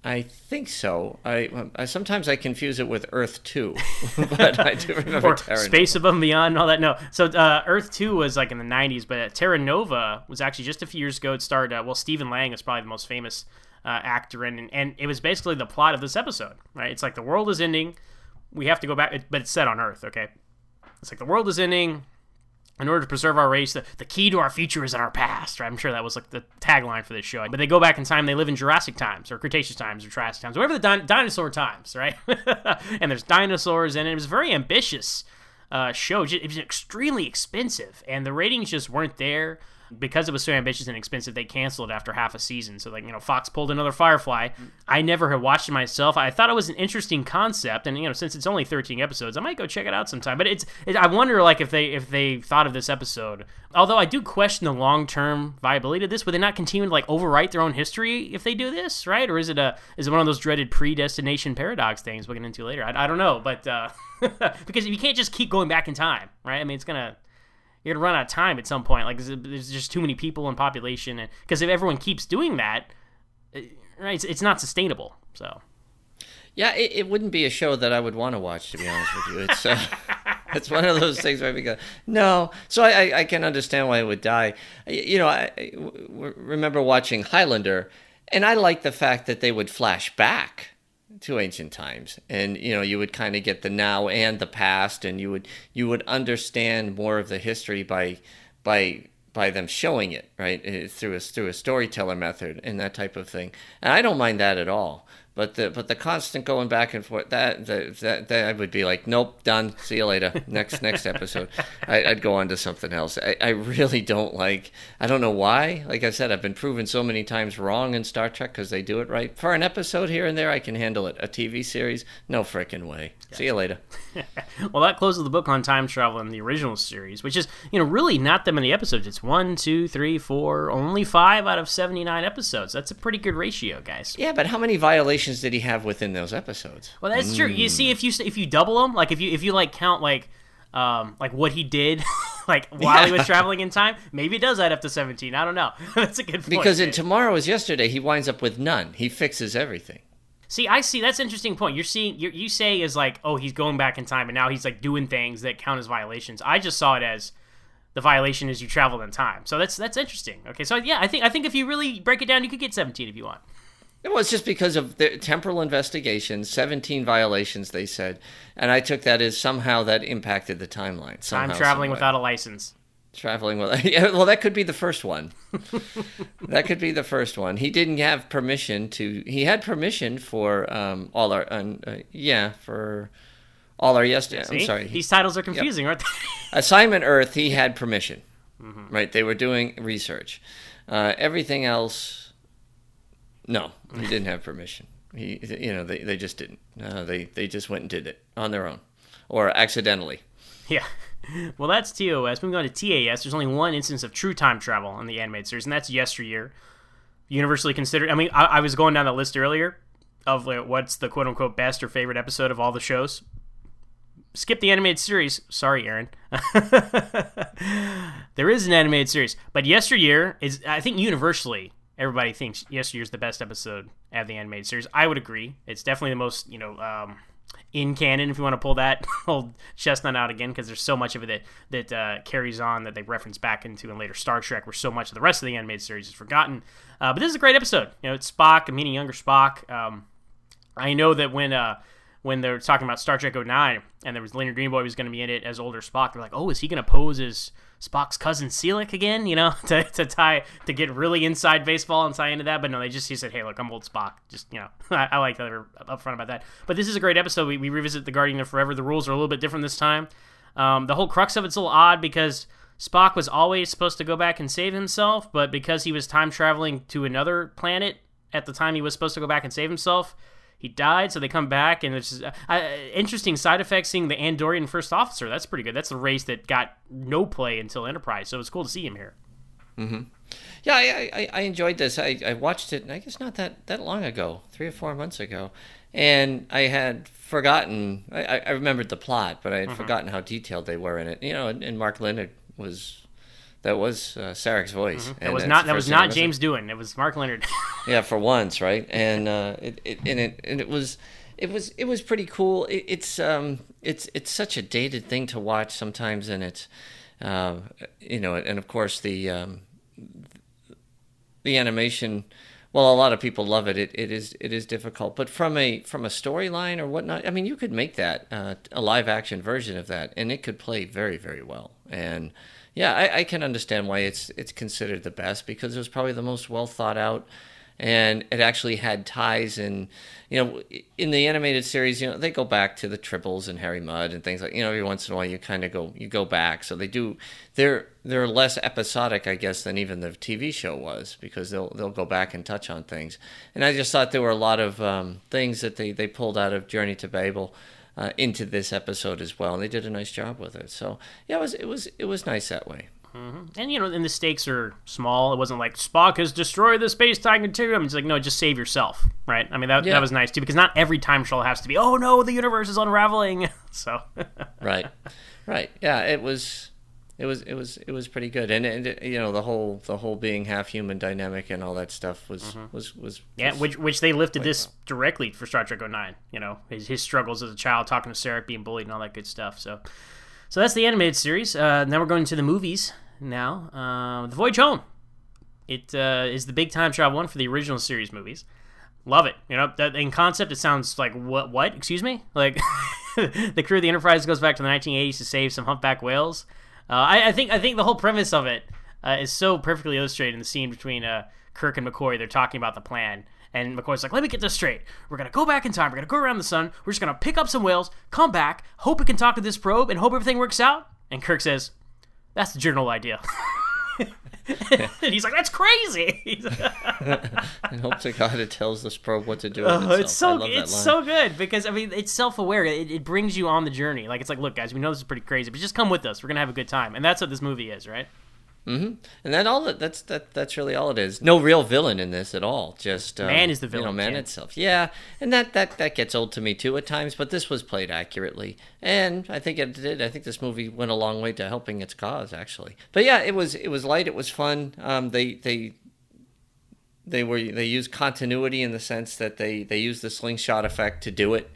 I think so. I, I sometimes I confuse it with Earth Two, but I do remember or Terra Space Above and Beyond and all that. No, so uh, Earth Two was like in the '90s, but uh, Terra Nova was actually just a few years ago. It starred uh, well, Stephen Lang is probably the most famous uh, actor, in, and and it was basically the plot of this episode. Right? It's like the world is ending. We have to go back, but it's set on Earth. Okay, it's like the world is ending. In order to preserve our race, the, the key to our future is in our past. Right? I'm sure that was like the tagline for this show. But they go back in time. They live in Jurassic times, or Cretaceous times, or Triassic times, whatever the din- dinosaur times, right? and there's dinosaurs, and it it was very ambitious uh, show. It was extremely expensive, and the ratings just weren't there because it was so ambitious and expensive. They canceled after half a season. So, like you know, Fox pulled another Firefly. I never had watched it myself. I thought it was an interesting concept, and you know, since it's only 13 episodes, I might go check it out sometime. But it's, it, I wonder like if they if they thought of this episode. Although I do question the long term viability of this. Would they not continue to like overwrite their own history if they do this, right? Or is it a is it one of those dreaded predestination paradox things we'll get into later? I, I don't know, but uh, because you can't just keep going back in time, right? I mean, it's gonna you're gonna run out of time at some point. Like there's, just too many people in population, and because if everyone keeps doing that, uh, right, it's, it's not sustainable. So Yeah, it, it wouldn't be a show that I would want to watch, to be honest with you. It's uh, it's one of those things where we go, no. So I, I, I can understand why it would die. You know, I remember watching Highlander, and I like the fact that they would flash back to ancient times, and you know, you would kind of get the now and the past, and you would you would understand more of the history by by by them showing it right eh, through a through a storyteller method and that type of thing. And I don't mind that at all. But the but the constant going back and forth that that that, that I would be like, nope, done. See you later. Next next episode, I, I'd go on to something else. I, I really don't like. I don't know why. Like I said, I've been proven so many times wrong in Star Trek because they do it right. For an episode here and there, I can handle it. A TV series, no frickin' way. See you later. Well, that closes the book on time travel in the original series, which is, you know, really not that many episodes. It's one, two, three, four, only five out of 79 episodes. That's a pretty good ratio, guys. Yeah, but how many violations did he have within those episodes? Well, that's true. You see, if you if you double them, like if you if you like count like um like what he did, like while he was traveling in time, maybe it does add up to 17. I don't know. that's a good point. Because in Tomorrow is Yesterday, he winds up with none. He fixes everything. See, I see. That's an interesting point. You're seeing. you you say is like, oh, he's going back in time, and now he's like doing things that count as violations. I just saw it as the violation is you traveled in time. So that's that's interesting. Okay, so yeah, I think I think if you really break it down, you could get 17 if you want. Well, it's just because of the temporal investigations, 17 violations, they said. And I took that as somehow that impacted the timeline. I'm traveling someway. without a license. Traveling with. Yeah, well, that could be the first one. that could be the first one. He didn't have permission to. He had permission for um, all our. Um, uh, yeah, for all our yesterday. I'm sorry. These titles are confusing, aren't they? Assignment Earth, he had permission. Mm-hmm. Right? They were doing research. Uh, everything else, no, he didn't have permission. He, you know, they, they just didn't. Uh, they they just went and did it on their own. or accidentally. Yeah. Well, that's TOS. Moving on to TAS, there's only one instance of true time travel in the animated series, and that's Yesteryear. Universally considered. I mean, I, I was going down the list earlier of like, what's the quote unquote best or favorite episode of all the shows. Skip the animated series. Sorry, Aaron. there is an animated series, but Yesteryear is, I think, universally everybody thinks Yesteryear is the best episode of the animated series. I would agree. It's definitely the most, you know, um, in canon if you want to pull that old chestnut out again because there's so much of it that that uh, carries on that they reference back into in later Star Trek where so much of the rest of the animated series is forgotten. Uh, but this is a great episode. You know, it's Spock, I meaning younger Spock. Um, I know that when uh, when they're talking about Star Trek 09 and there was Leonard Nimoy was going to be in it as older Spock, they're like, oh, is he going to pose as Spock's cousin Selek again? You know, to, to tie to get really inside baseball and tie into that. But no, they just he said, hey, look, I'm old Spock. Just you know, I, I like that they're upfront about that. But this is a great episode. We, we revisit the Guardian of Forever. The rules are a little bit different this time. Um, the whole crux of it's a little odd because Spock was always supposed to go back and save himself, but because he was time traveling to another planet at the time he was supposed to go back and save himself, he died, so they come back, and it's just, uh, interesting side effect seeing the Andorian first officer. That's pretty good. That's the race that got no play until Enterprise, so it's cool to see him here. Mm-hmm. Yeah, I, I, I enjoyed this. I, I watched it, I guess not that, that long ago, three or four months ago, and I had forgotten. I, I remembered the plot, but I had mm-hmm. forgotten how detailed they were in it. You know, and, and Mark Lenard was that was uh, Sarek's voice. Mm-hmm. That was not that was not James Doohan. It was Mark Lenard. yeah, for once, right? And uh, it, it and it and it was it was it was pretty cool. It, it's um it's it's such a dated thing to watch sometimes, and it's uh, you know, and of course the um, the animation. Well, a lot of people love it. It, it is it is difficult, but from a from a storyline or whatnot, I mean, you could make that uh, a live action version of that, and it could play very very well. And yeah, I, I, can understand why it's it's considered the best because it was probably the most well thought out, and it actually had ties in, you know, in the animated series, you know, they go back to the tribbles and Harry Mudd and things like, you know, every once in a while you kind of go you go back, so they do they're they're less episodic, I guess, than even the TV show was because they'll they'll go back and touch on things, and I just thought there were a lot of um, things that they they pulled out of Journey to Babel uh, into this episode as well, and they did a nice job with it. So yeah, it was it was it was nice that way. Mm-hmm. And you know, and the stakes are small. It wasn't like Spock has destroyed the space time continuum. It's like no, just save yourself, right? I mean, that yeah. that was nice too because not every time travel has to be. Oh no, the universe is unraveling. so right, right, yeah, it was it was it was it was pretty good, and, and you know the whole the whole being half human dynamic and all that stuff was mm-hmm. was, was yeah, which which they lifted this well. directly for Star Trek 09. You know his his struggles as a child, talking to Sarah being bullied, and all that good stuff. So so that's the animated series. Uh, now we're going to the movies. Now uh, the Voyage Home. It uh, is the big time travel one for the original series movies. Love it. You know, that, in concept, it sounds like what? What? Excuse me? Like the crew of the Enterprise goes back to the 1980s to save some humpback whales. Uh, I, I, think I think the whole premise of it uh, is so perfectly illustrated in the scene between uh, Kirk and McCoy. They're talking about the plan, and McCoy's like, "Let me get this straight. We're gonna go back in time. We're gonna go around the sun. We're just gonna pick up some whales, come back, hope we can talk to this probe, and hope everything works out." And Kirk says, "That's the general idea." and he's like, "That's crazy." and hope to God it tells this probe what to do. Uh, it's so it's so good because I mean it's self aware. It, it brings you on the journey. Like it's like, look, guys, we know this is pretty crazy, but just come with us. We're gonna have a good time, and that's what this movie is, right? Mm-hmm. And that all that's that that's really all it is. No real villain in this at all. Just um, man is the villain. You know, man itself. Yeah, and that that that gets old to me too at times. But this was played accurately, and I think it did. I think this movie went a long way to helping its cause, actually. But yeah, it was it was light. It was fun. Um, they they they were they used continuity in the sense that they they used the slingshot effect to do it.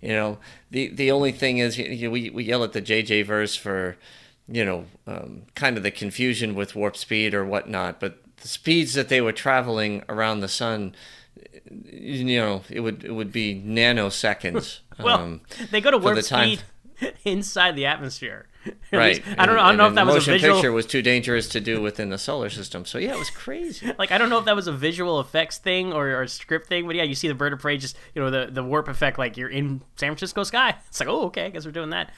You know, the the only thing is you know, we we yell at the JJ verse for you know, um, kind of the confusion with warp speed or whatnot, but the speeds that they were traveling around the sun, you know, it would it would be nanoseconds. well, um, they go to warp speed inside the atmosphere. right. I don't know. I don't know if that was a visual picture was too dangerous to do within the solar system. So yeah, it was crazy. like I don't know if that was a visual effects thing or, or a script thing, but yeah, you see the bird of prey just you know the the warp effect like you're in San Francisco sky. It's like oh okay, I guess we're doing that.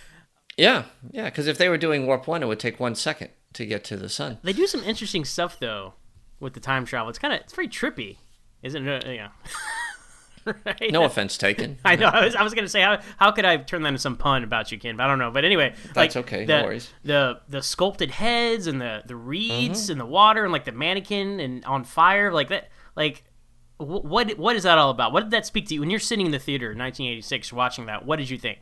Yeah, yeah. Because if they were doing warp one, it would take one second to get to the sun. They do some interesting stuff though with the time travel. It's kind of it's very trippy, isn't it? Yeah. right? No offense taken. I know. I was, I was going to say how how could I turn that into some pun about you, Ken? But I don't know. But anyway, That's like, okay, The, no worries. The the sculpted heads and the the reeds Mm-hmm. and the water and like the mannequin and on fire like that. Like what what is that all about? What did that speak to you when you're sitting in the theater in 1986 watching that? What did you think?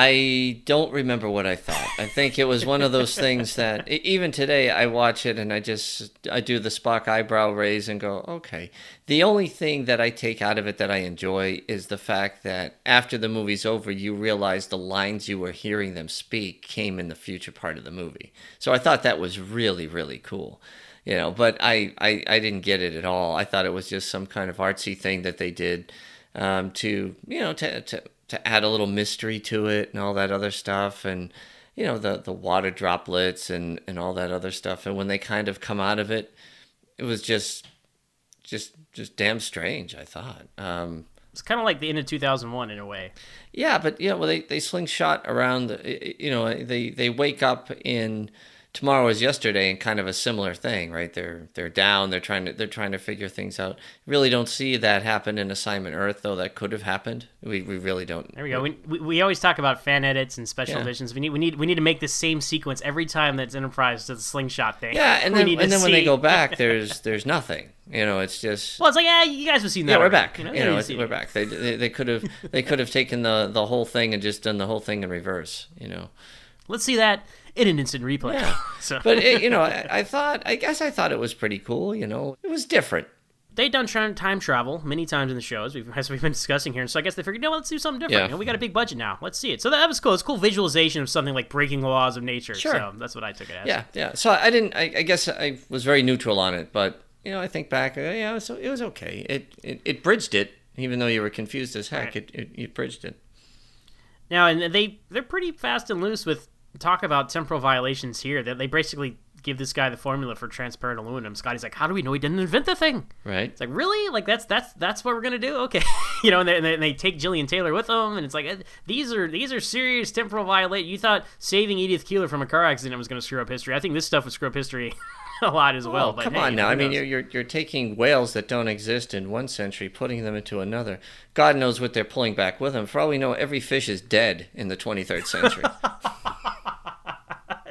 I don't remember what I thought. I think it was one of those things that even today I watch it and I just I do the Spock eyebrow raise and go, okay. The only thing that I take out of it that I enjoy is the fact that after the movie's over, you realize the lines you were hearing them speak came in the future part of the movie. So I thought that was really really cool. You know, but I, I, I didn't get it at all. I thought it was just some kind of artsy thing that they did um, to you know to, to to add a little mystery to it and all that other stuff and you know the the water droplets and and all that other stuff and when they kind of come out of it it was just just just damn strange i thought um It's kind of like the end of 2001 in a way. yeah but yeah well they they slingshot around the, you know they they wake up in tomorrow is yesterday and kind of a similar thing right they're they're down they're trying to they're trying to figure things out really don't see that happen in assignment earth though that could have happened we, we really don't There we go. We, we, we always talk about fan edits and special Yeah. visions. We need we need we need to make the same sequence every time that Enterprise does the slingshot thing. Yeah, and then and then when they go back, there's there's nothing. You know, it's just Well, it's like, yeah, you guys have seen that. yeah, we're back. You You know, know, you've it's- we're it. back. They they, they could have they could have taken the the whole thing and just done the whole thing in reverse. You know, Let's see that in an instant replay. Yeah. so, but it, you know, I, I thought I guess I thought it was pretty cool. You know, it was different. they've done time travel many times in the shows, we've, as we've been discussing here. So I guess they figured, no, let's do something different. Yeah. You know, we got a big budget now. Let's see it. So that was cool. It's cool visualization of something like breaking the laws of nature. Sure. So that's what I took it as. Yeah, yeah. So I didn't. I, I guess I was very neutral on it, but you know, I think back, uh, yeah, so it was okay. It, it it bridged it, even though you were confused as heck. Right. It, it it bridged it. Now, and they they're pretty fast and loose with talk about temporal violations here. That they basically give this guy the formula for transparent aluminum. Scotty's like, how do we know he didn't invent the thing? Right. It's like really, like that's that's that's what we're gonna do. Okay, you know, and they, and they, and they take Gillian Taylor with them, and it's like eh, these are these are serious temporal violate. You thought saving Edith Keeler from a car accident was gonna screw up history. I think this stuff would screw up history a lot as well. Well, but come hey, on now. I mean, you're, you're you're taking whales that don't exist in one century, putting them into another. God knows what they're pulling back with them. For all we know, every fish is dead in the 23rd century.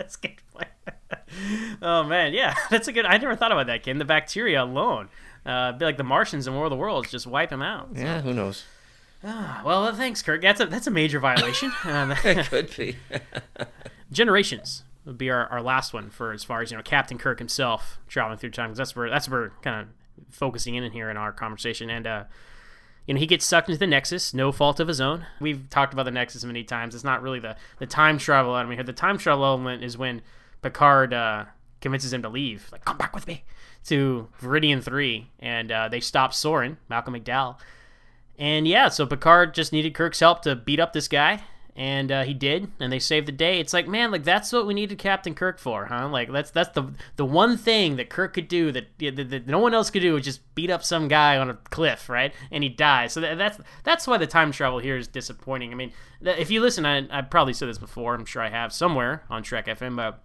That's a good point. oh man, yeah, that's a good. I never thought about that, Ken. The bacteria alone, uh, be like the Martians in War of the Worlds, just wipe them out. yeah, who knows? Ah, well, uh, thanks, Kirk. That's a that's a major violation. Um, It could be. Generations would be our, our last one for as far as you know Captain Kirk himself traveling through time. 'cause that's where that's where we're kind of focusing in here in our conversation. And uh, you know he gets sucked into the Nexus, no fault of his own. We've talked about the Nexus many times. It's not really the the time travel element here. The time travel element is when Picard uh, convinces him to leave, like come back with me to Veridian Three, and uh, they stop Soran, Malcolm McDowell. And yeah, so Picard just needed Kirk's help to beat up this guy, and uh, he did, and they saved the day. It's like, man, like that's what we needed Captain Kirk for, huh? Like that's that's the the one thing that Kirk could do that, that, that no one else could do was just beat up some guy on a cliff, right? And he dies. So that, that's that's why the time travel here is disappointing. I mean, if you listen, I I probably said this before. I'm sure I have somewhere on Trek FM, but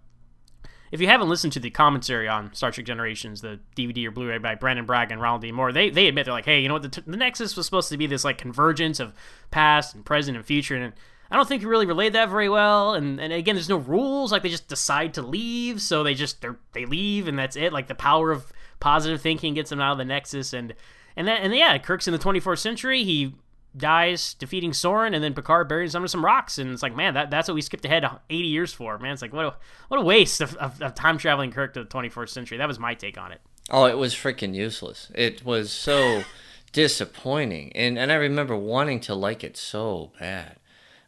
if you haven't listened to the commentary on Star Trek Generations, the DVD or Blu-ray by Brannon Braga and Ronald D. Moore, they they admit they're like, hey, you know what? The, t- the Nexus was supposed to be this like convergence of past and present and future, and I don't think you really relayed that very well. And and again, there's no rules. Like they just decide to leave, so they just they they leave, and that's it. Like the power of positive thinking gets them out of the Nexus, and and then and yeah, Kirk's in the 24th century. He dies defeating Soran, and then Picard buries him under some rocks, and it's like, man, that, that's what we skipped ahead 80 years for, man. It's like, what a, what a waste of, of, of time traveling Kirk to the 21st century. That was my take on it. Oh, it was freaking useless. It was so disappointing, and and I remember wanting to like it so bad,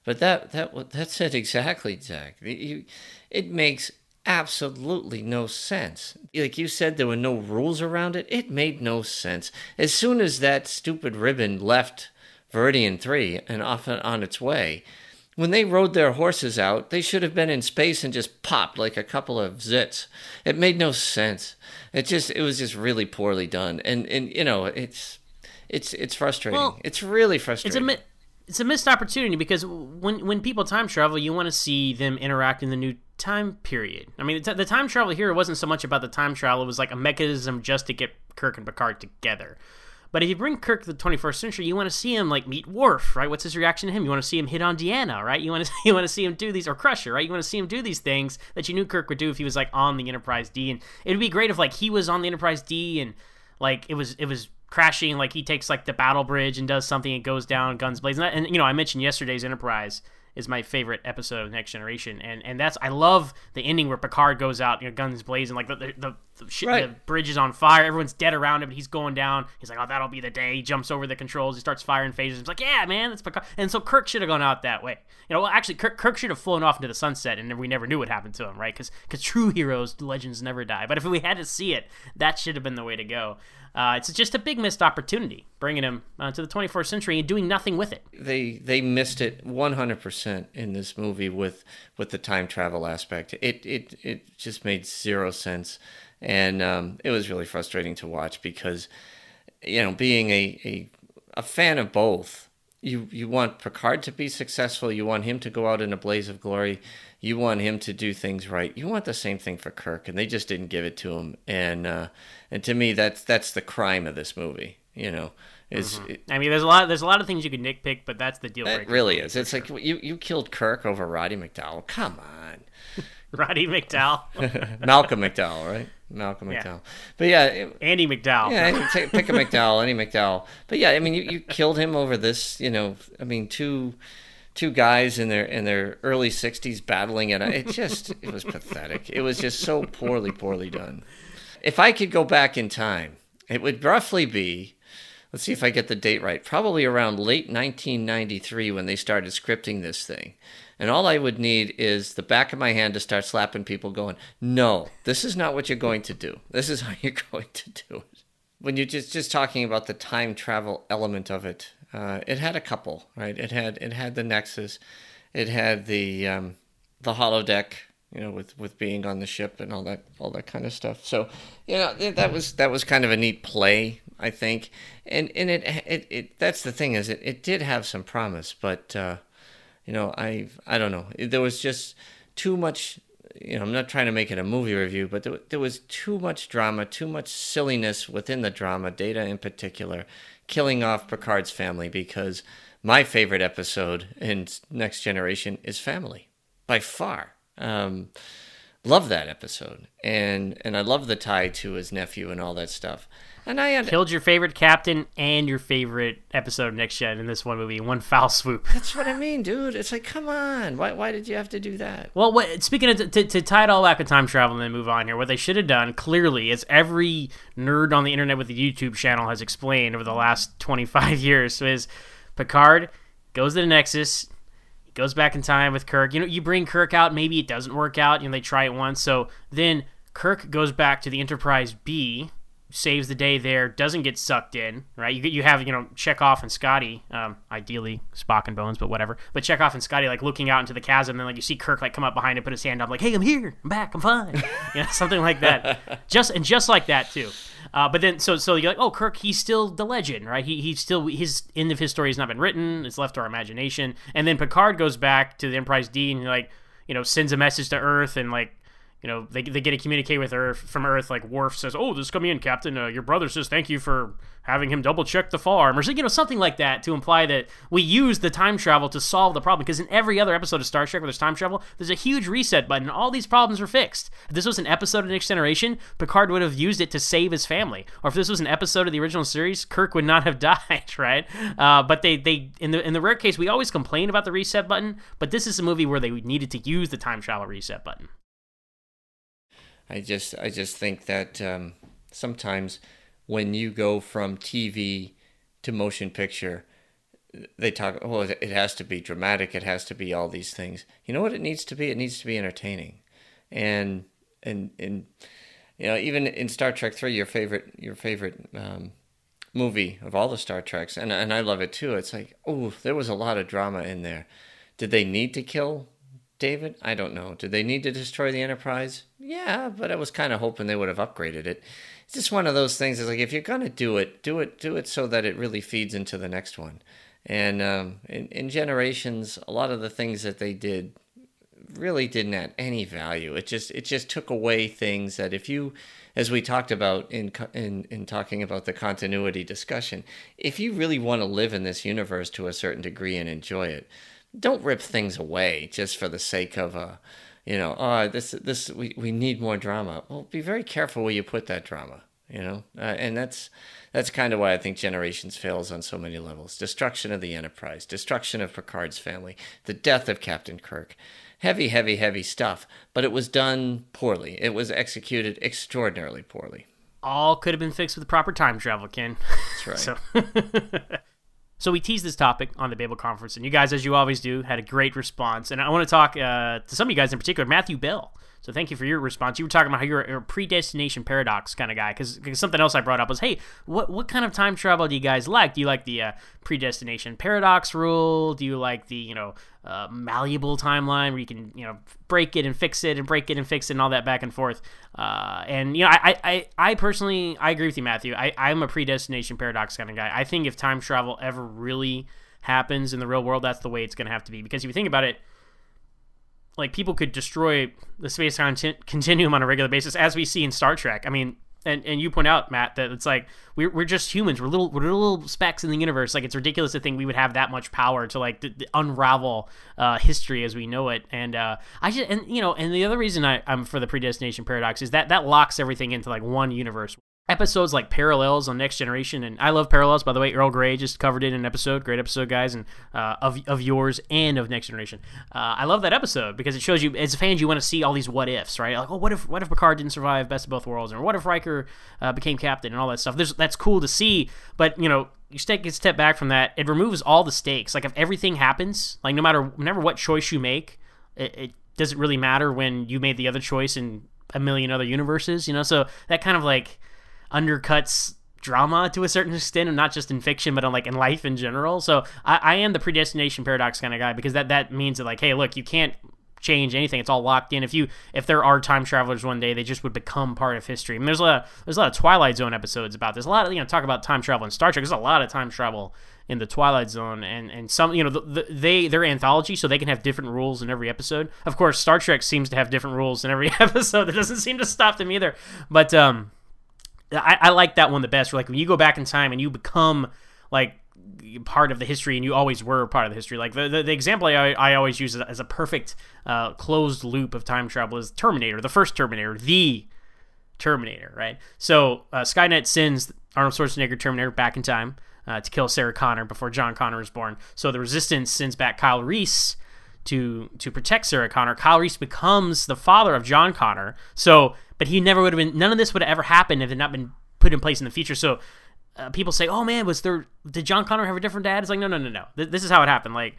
but that that that's it exactly, Zach. It makes absolutely no sense. Like you said, there were no rules around it. It made no sense. As soon as that stupid ribbon left Veridian Three and off on its way. When they rode their horses out, they should have been in space and just popped like a couple of zits. It made no sense. It just it was just really poorly done. And and you know, it's it's it's frustrating. Well, it's really frustrating. It's a mi- it's a missed opportunity because when when people time travel, you want to see them interact in the new time period. I mean, the time travel here wasn't so much about the time travel; it was like a mechanism just to get Kirk and Picard together. But if you bring Kirk to the 21st century, you want to see him like meet Worf, right? What's his reaction to him? You want to see him hit on Deanna, right? You want to you want to see him do these or Crusher, right? You want to see him do these things that you knew Kirk would do if he was like on the Enterprise D, and it'd be great if like he was on the Enterprise D and like it was it was crashing, like he takes like the battle bridge and does something, it goes down, guns blazing. And, and you know, I mentioned yesterday's Enterprise is my favorite episode of Next Generation, and and that's I love the ending where Picard goes out, you know, guns blazing, like the the, the, the, shit, Right. the bridge is on fire, everyone's dead around him, but he's going down. He's like, oh, that'll be the day. He jumps over the controls, he starts firing phasers. He's like, yeah, man, that's Picard. And so Kirk should have gone out that way. You know, well, actually, Kirk, Kirk should have flown off into the sunset, and we never knew what happened to him, right? Because true heroes, legends never die. But if we had to see it, that should have been the way to go. Uh, it's just a big missed opportunity, bringing him uh, to the 21st century and doing nothing with it. they they missed it 100% in this movie with with the time travel aspect it it it just made zero sense and um, it was really frustrating to watch because you know being a, a a fan of both you you want Picard to be successful you want him to go out in a blaze of glory you want him to do things right you want the same thing for Kirk and they just didn't give it to him and uh, and to me that's that's the crime of this movie you know is it, I mean, there's a lot. There's a lot of things you could nitpick, but that's the deal it breaker. really is. It's like you you killed Kirk over Roddy McDowall. Come on, Roddy McDowall, Malcolm McDowell, right? Malcolm Yeah. McDowell. But yeah, it- Andie MacDowell. yeah. take- Pick a McDowell, any McDowell. But yeah, I mean, you, you killed him over this. You know, I mean, two two guys in their in their early sixties battling it. It just it was pathetic. It was just so poorly poorly done. If I could go back in time, it would roughly be. Let's see if I get the date right. Probably around late 1993 when they started scripting this thing. And all I would need is the back of my hand to start slapping people, going, No, this is not what you're going to do. This is how you're going to do it. When you're just, just talking about the time travel element of it, uh, it had a couple, right? It had it had the Nexus, it had the um, the holodeck, you know, with, with being on the ship and all that all that kind of stuff. So, you know, that was that was kind of a neat play, I think. And and it it, it that's the thing is it, it did have some promise, but uh, you know, I I don't know. There was just too much. You know, I'm not trying to make it a movie review, but there, there was too much drama, too much silliness within the drama. Data in particular, killing off Picard's family because my favorite episode in Next Generation is Family, by far. Um, love that episode, and and I love the tie to his nephew and all that stuff. And I und- Killed your favorite captain and your favorite episode of Next Gen in this one movie in one foul swoop. that's what I mean, dude. It's like, come on, why why did you have to do that? Well, what, speaking of to, to tie it all back with time travel and then move on here, what they should have done clearly, as every nerd on the internet with a YouTube channel has explained over the last 25 years, is Picard goes to the Nexus, goes back in time with Kirk. You know, you bring Kirk out, maybe it doesn't work out. You know, they try it once, so then Kirk goes back to the Enterprise B, saves the day there, doesn't get sucked in, right? You you have you know Chekov and Scotty, um, ideally Spock and Bones, but whatever. But Chekov and Scotty like looking out into the chasm, and like you see Kirk like come up behind and put his hand up, like, "Hey, I'm here, I'm back, I'm fine," you know, something like that. just and just like that too. Uh, but then so so you're like, oh, Kirk, he's still the legend, right? He he's still his end of his story has not been written; it's left to our imagination. And then Picard goes back to the Enterprise D and like you know sends a message to Earth and like you know, they, they get to communicate with Earth from Earth. Like Worf says, "Oh, this is coming in, Captain. Uh, your brother says thank you for having him double check the farm," or you know, something like that to imply that we use the time travel to solve the problem. Because in every other episode of Star Trek where there's time travel, there's a huge reset button. All these problems are fixed. If this was an episode of Next Generation, Picard would have used it to save his family. Or if this was an episode of the original series, Kirk would not have died, right? Uh, but they they in the in the rare case, we always complain about the reset button, but this is a movie where they needed to use the time travel reset button. I just I just think that um, sometimes when you go from TV to motion picture, they talk. Oh, it has to be dramatic. It has to be all these things. You know what it needs to be? It needs to be entertaining, and and and you know even in Star Trek three, your favorite your favorite um, movie of all the Star Treks, and and I love it too. It's like oh, there was a lot of drama in there. Did they need to kill David? I don't know. Did they need to destroy the Enterprise? Yeah, but I was kind of hoping they would have upgraded it. It's just one of those things. It's like if you're gonna do it, do it, do it so that it really feeds into the next one. And um, in, in Generations, a lot of the things that they did really didn't add any value. It just it just took away things that if you as we talked about in in in talking about the continuity discussion, if you really want to live in this universe to a certain degree and enjoy it, don't rip things away just for the sake of a you know, oh, this this we, we need more drama. Well, be very careful where you put that drama, you know, uh, and that's that's kind of why I think Generations fails on so many levels. Destruction of the Enterprise, destruction of Picard's family, the death of Captain Kirk. Heavy, heavy, heavy stuff, but it was done poorly. It was executed extraordinarily poorly. All could have been fixed with proper time travel, Ken. That's right. so, so we teased this topic on the Babel conference, and you guys, as you always do, had a great response. And I want to talk uh, to some of you guys in particular, Matthew Bell. So thank you for your response. You were talking about how you're a predestination paradox kind of guy. Because something else I brought up was, hey, what what kind of time travel do you guys like? Do you like the uh, predestination paradox rule? Do you like the you know uh, malleable timeline where you can you know break it and fix it and break it and fix it and all that back and forth? Uh, and you know, I, I I personally I agree with you, Matthew. I I'm a predestination paradox kind of guy. I think if time travel ever really happens in the real world, that's the way it's going to have to be. Because if you think about it like people could destroy the space time continuum on a regular basis, as we see in Star Trek. I mean, and, and you point out Matt that it's like we're, we're just humans. We're little we're little specks in the universe. Like it's ridiculous to think we would have that much power to like unravel uh, history as we know it. And uh, I just and you know and the other reason I, I'm for the predestination paradox is that that locks everything into like one universe episodes like Parallels on Next Generation, and I love Parallels. By the way, Earl Grey just covered it in an episode. Great episode, guys, and uh, of of yours and of Next Generation. Uh, I love that episode because it shows you as fans you want to see all these what ifs, right? Like, oh, what if what if Picard didn't survive Best of Both Worlds, or what if Riker uh, became captain, and all that stuff. There's, that's cool to see, but you know. You take a step back from that. It removes all the stakes. Like if everything happens, like no matter matter what choice you make, it, it doesn't really matter when you made the other choice in a million other universes. You know, so that kind of like undercuts drama to a certain extent, and not just in fiction, but on like in life in general. So I, I am the predestination paradox kind of guy because that that means that like, hey, look, you can't change anything. It's all locked in. If you if there are time travelers one day, they just would become part of history. Mean, there's a lot of, there's a lot of Twilight Zone episodes about this. A lot of you know talk about time travel in Star Trek. There's a lot of time travel in the Twilight Zone, and and some you know the, the, they they're anthology, so they can have different rules in every episode. Of course, Star Trek seems to have different rules in every episode. That doesn't seem to stop them either. But um, I, I like that one the best. Where like when you go back in time and you become like part of the history and you always were part of the history like the, the, the example I, I always use as a perfect uh, closed loop of time travel is terminator the first terminator the terminator right? So uh, skynet sends arnold schwarzenegger terminator back in time uh, to kill sarah connor before john connor is born. So the resistance sends back kyle reese to to protect sarah connor. Kyle reese becomes the father of john connor. So but he never would have been. None of this would have ever happened if it not been put in place in the future. So uh, people say, "Oh man, was there? Did John Connor have a different dad?" It's like, no, no, no, no. Th- this is how it happened. Like,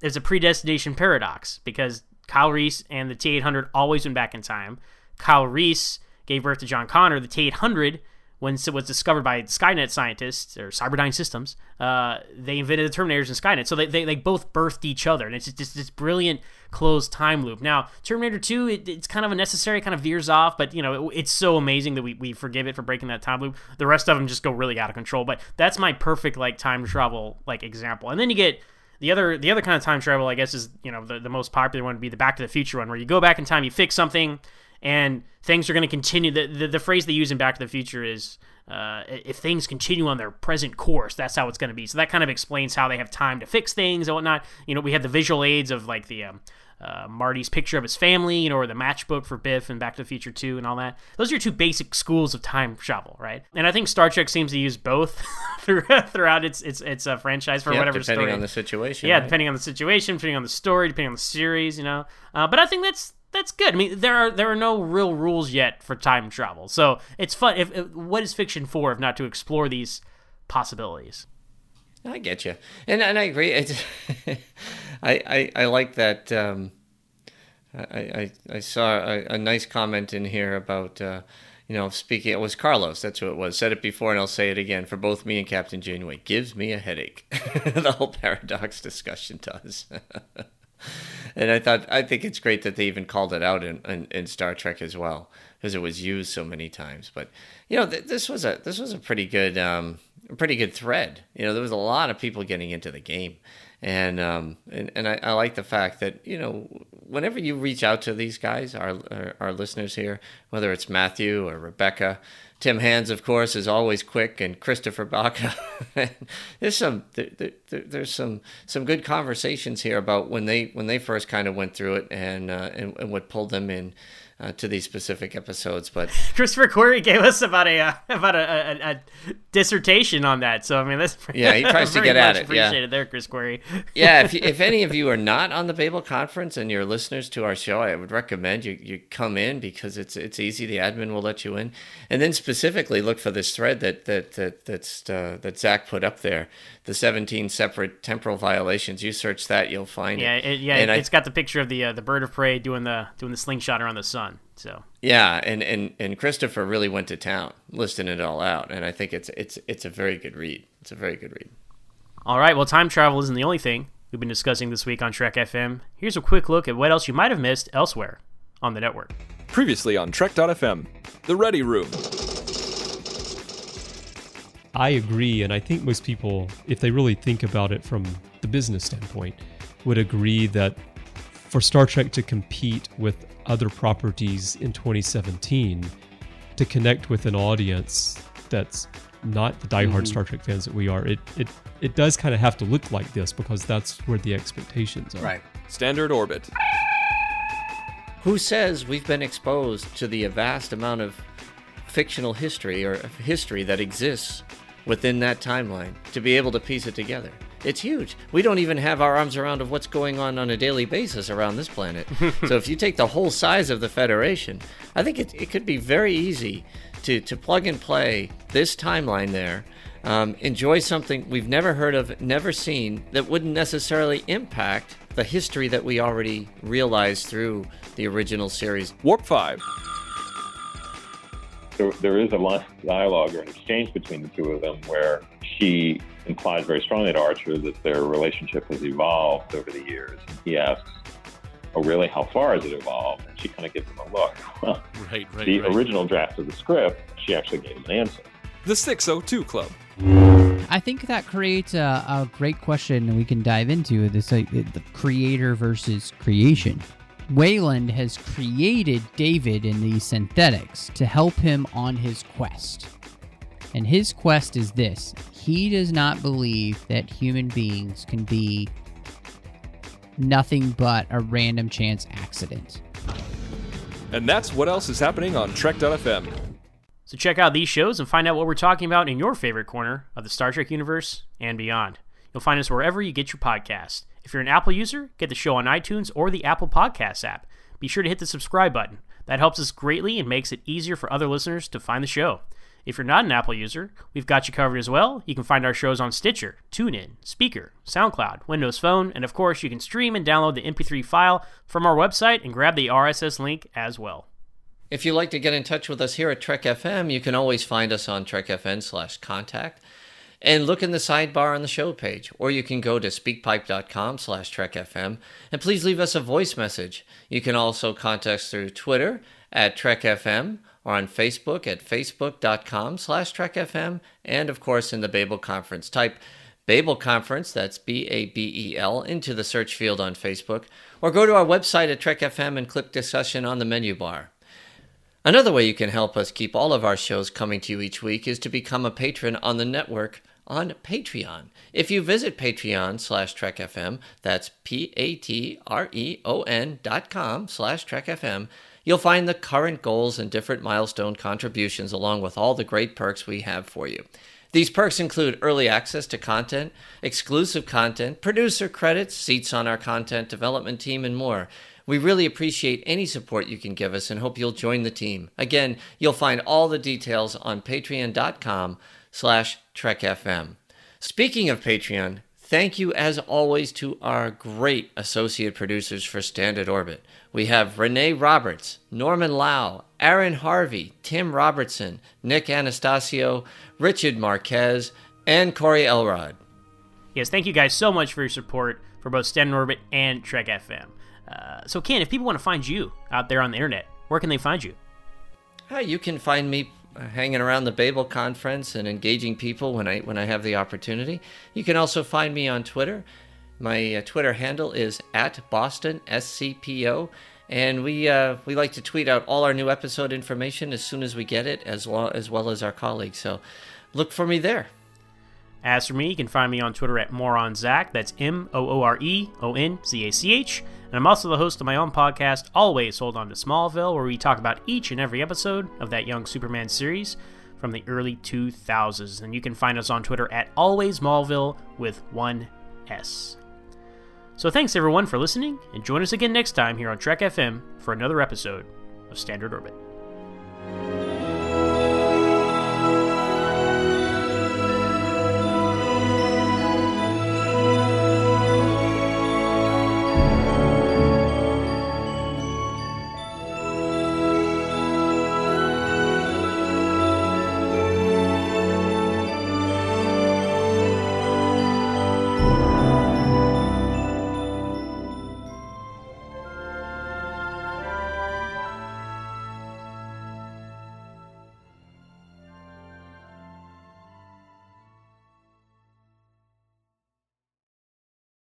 there's a predestination paradox because Kyle Reese and the T800 always went back in time. Kyle Reese gave birth to John Connor. The T800 when it was discovered by Skynet scientists or Cyberdyne Systems, uh, they invented the Terminators and Skynet. So they, they, they both birthed each other, and it's just this brilliant closed time loop. Now, Terminator 2, it, it's kind of unnecessary, kind of veers off, but you know it, it's so amazing that we, we forgive it for breaking that time loop. The rest of them just go really out of control. But that's my perfect like time travel like example. And then you get the other the other kind of time travel, I guess, is you know the, the most popular one would be the Back to the Future one, where you go back in time, you fix something and things are going to continue. The, the, the phrase they use in Back to the Future is uh, if things continue on their present course, that's how it's going to be. So that kind of explains how they have time to fix things and whatnot. You know, we have the visual aids of like the um, uh, Marty's picture of his family, you know, or the matchbook for Biff and Back to the Future 2 and all that. Those are your two basic schools of time travel, right? And I think Star Trek seems to use both throughout its its its uh, franchise for yeah, whatever depending story. on the situation. Yeah, right? depending on the situation, depending on the story, depending on the series, you know. Uh, but I think that's that's good. I mean, there are there are no real rules yet for time travel, so it's fun. If, if what is fiction for if not to explore these possibilities? I get you, and and I agree. It's, I, I I like that. Um, I, I I saw a, a, nice comment in here about. Uh, you know, speaking, it was Carlos. That's who it was. Said it before, and I'll say it again. For both me and Captain Janeway, gives me a headache. the whole paradox discussion does. and I thought I think it's great that they even called it out in, in, in Star Trek as well because it was used so many times. But you know, th- this was a this was a pretty good um, pretty good thread. You know, there was a lot of people getting into the game, and um, and and I, I like the fact that you know whenever you reach out to these guys, our our, our listeners here, whether it's Matthew or Rebecca, Tim Hands, of course, is always quick, and Christopher Baca. there's some there, there, there's some some good conversations here about when they when they first kind of went through it and uh, and, and what pulled them in uh, to these specific episodes. But Christopher Query gave us about a uh, about a, a, a, dissertation on that. So I mean, that's yeah, he tries to get at it. Appreciated yeah. there, Chris Query. yeah, if if any of you are not on the Babel conference and you're listeners to our show, I would recommend you you come in because it's it's easy. The admin will let you in, and then specifically look for this thread that that that that's uh, that Zach put up there. The 17 separate temporal violations. You search that, you'll find yeah, it. it yeah, and it's I, got the picture of the uh, the bird of prey doing the doing the slingshot around the sun. So yeah, and, and and Christopher really went to town listing it all out, and I think it's it's it's a very good read. It's a very good read. All right, well, time travel isn't the only thing we've been discussing this week on Trek FM. Here's a quick look at what else you might have missed elsewhere on the network. Previously on Trek.fm, The Ready Room. I agree, and I think most people, if they really think about it from the business standpoint, would agree that for Star Trek to compete with other properties in 2017, to connect with an audience that's not the diehard mm-hmm. Star Trek fans that we are, it it it does kind of have to look like this because that's where the expectations are. Right. Standard orbit. Who says we've been exposed to the vast amount of fictional history or history that exists within that timeline to be able to piece it together. It's huge. We don't even have our arms around of what's going on on a daily basis around this planet. so if you take the whole size of the Federation, I think it, it could be very easy to, to plug and play this timeline there. Um, enjoy something we've never heard of, never seen, that wouldn't necessarily impact the history that we already realized through the original series. Warp 5 there, there is a lot of dialogue or an exchange between the two of them where she implies very strongly to Archer that their relationship has evolved over the years. And he asks, Oh, really? How far has it evolved? And she kind of gives him a look. Well, right, right. The right. original draft of the script, she actually gave him an answer. The 602 Club. I think that creates a, a great question we can dive into this uh, the creator versus creation. Weyland has created David in these synthetics to help him on his quest. And his quest is this he does not believe that human beings can be nothing but a random chance accident. And that's what else is happening on Trek.fm. So check out these shows and find out what we're talking about in your favorite corner of the Star Trek universe and beyond. You'll find us wherever you get your podcast. If you're an Apple user, get the show on iTunes or the Apple Podcasts app. Be sure to hit the subscribe button. That helps us greatly and makes it easier for other listeners to find the show. If you're not an Apple user, we've got you covered as well. You can find our shows on Stitcher, TuneIn, Spreaker, SoundCloud, Windows Phone, and of course, you can stream and download the MP3 file from our website and grab the RSS link as well. If you'd like to get in touch with us here at Trek FM, you can always find us on trekfm slash contact and look in the sidebar on the show page, or you can go to speakpipe.com slash trekfm, and please leave us a voice message. You can also contact us through Twitter at trekfm, or on Facebook at facebook.com slash trekfm, and of course in the Babel Conference. Type Babel Conference, that's B-A-B-E-L, into the search field on Facebook, or go to our website at trekfm and click discussion on the menu bar. Another way you can help us keep all of our shows coming to you each week is to become a patron on the network on Patreon. If you visit Patreon slash TrekFM, that's P-A-T-R-E-O-N dot com slash TrekFM, you'll find the current goals and different milestone contributions along with all the great perks we have for you. These perks include early access to content, exclusive content, producer credits, seats on our content development team, and more. We really appreciate any support you can give us and hope you'll join the team. Again, you'll find all the details on patreon.com slash trekfm. Speaking of Patreon, thank you as always to our great associate producers for Standard Orbit. We have Renee Roberts, Norman Lao, Aaron Harvey, Tim Robertson, Nick Anastasio, Richard Marquez, and Corey Elrod. Yes, thank you guys so much for your support for both Standard Orbit and Trek FM. Uh, so, Ken, if people want to find you out there on the internet, where can they find you? Uh, you can find me uh, hanging around the Babel conference and engaging people when I when I have the opportunity. You can also find me on Twitter My uh, Twitter handle is at Boston SCPO, and we uh, we like to tweet out all our new episode information as soon as we get it, as well as well as our colleagues. So look for me there. As for me, you can find me on Twitter at MooreonZach. That's M O O R E O N Z A C H. And I'm also the host of my own podcast, Always Hold On to Smallville, where we talk about each and every episode of that Young Superman series from the early 2000s. And you can find us on Twitter at Always Smallville with one S. So thanks everyone for listening, and join us again next time here on Trek FM for another episode of Standard Orbit.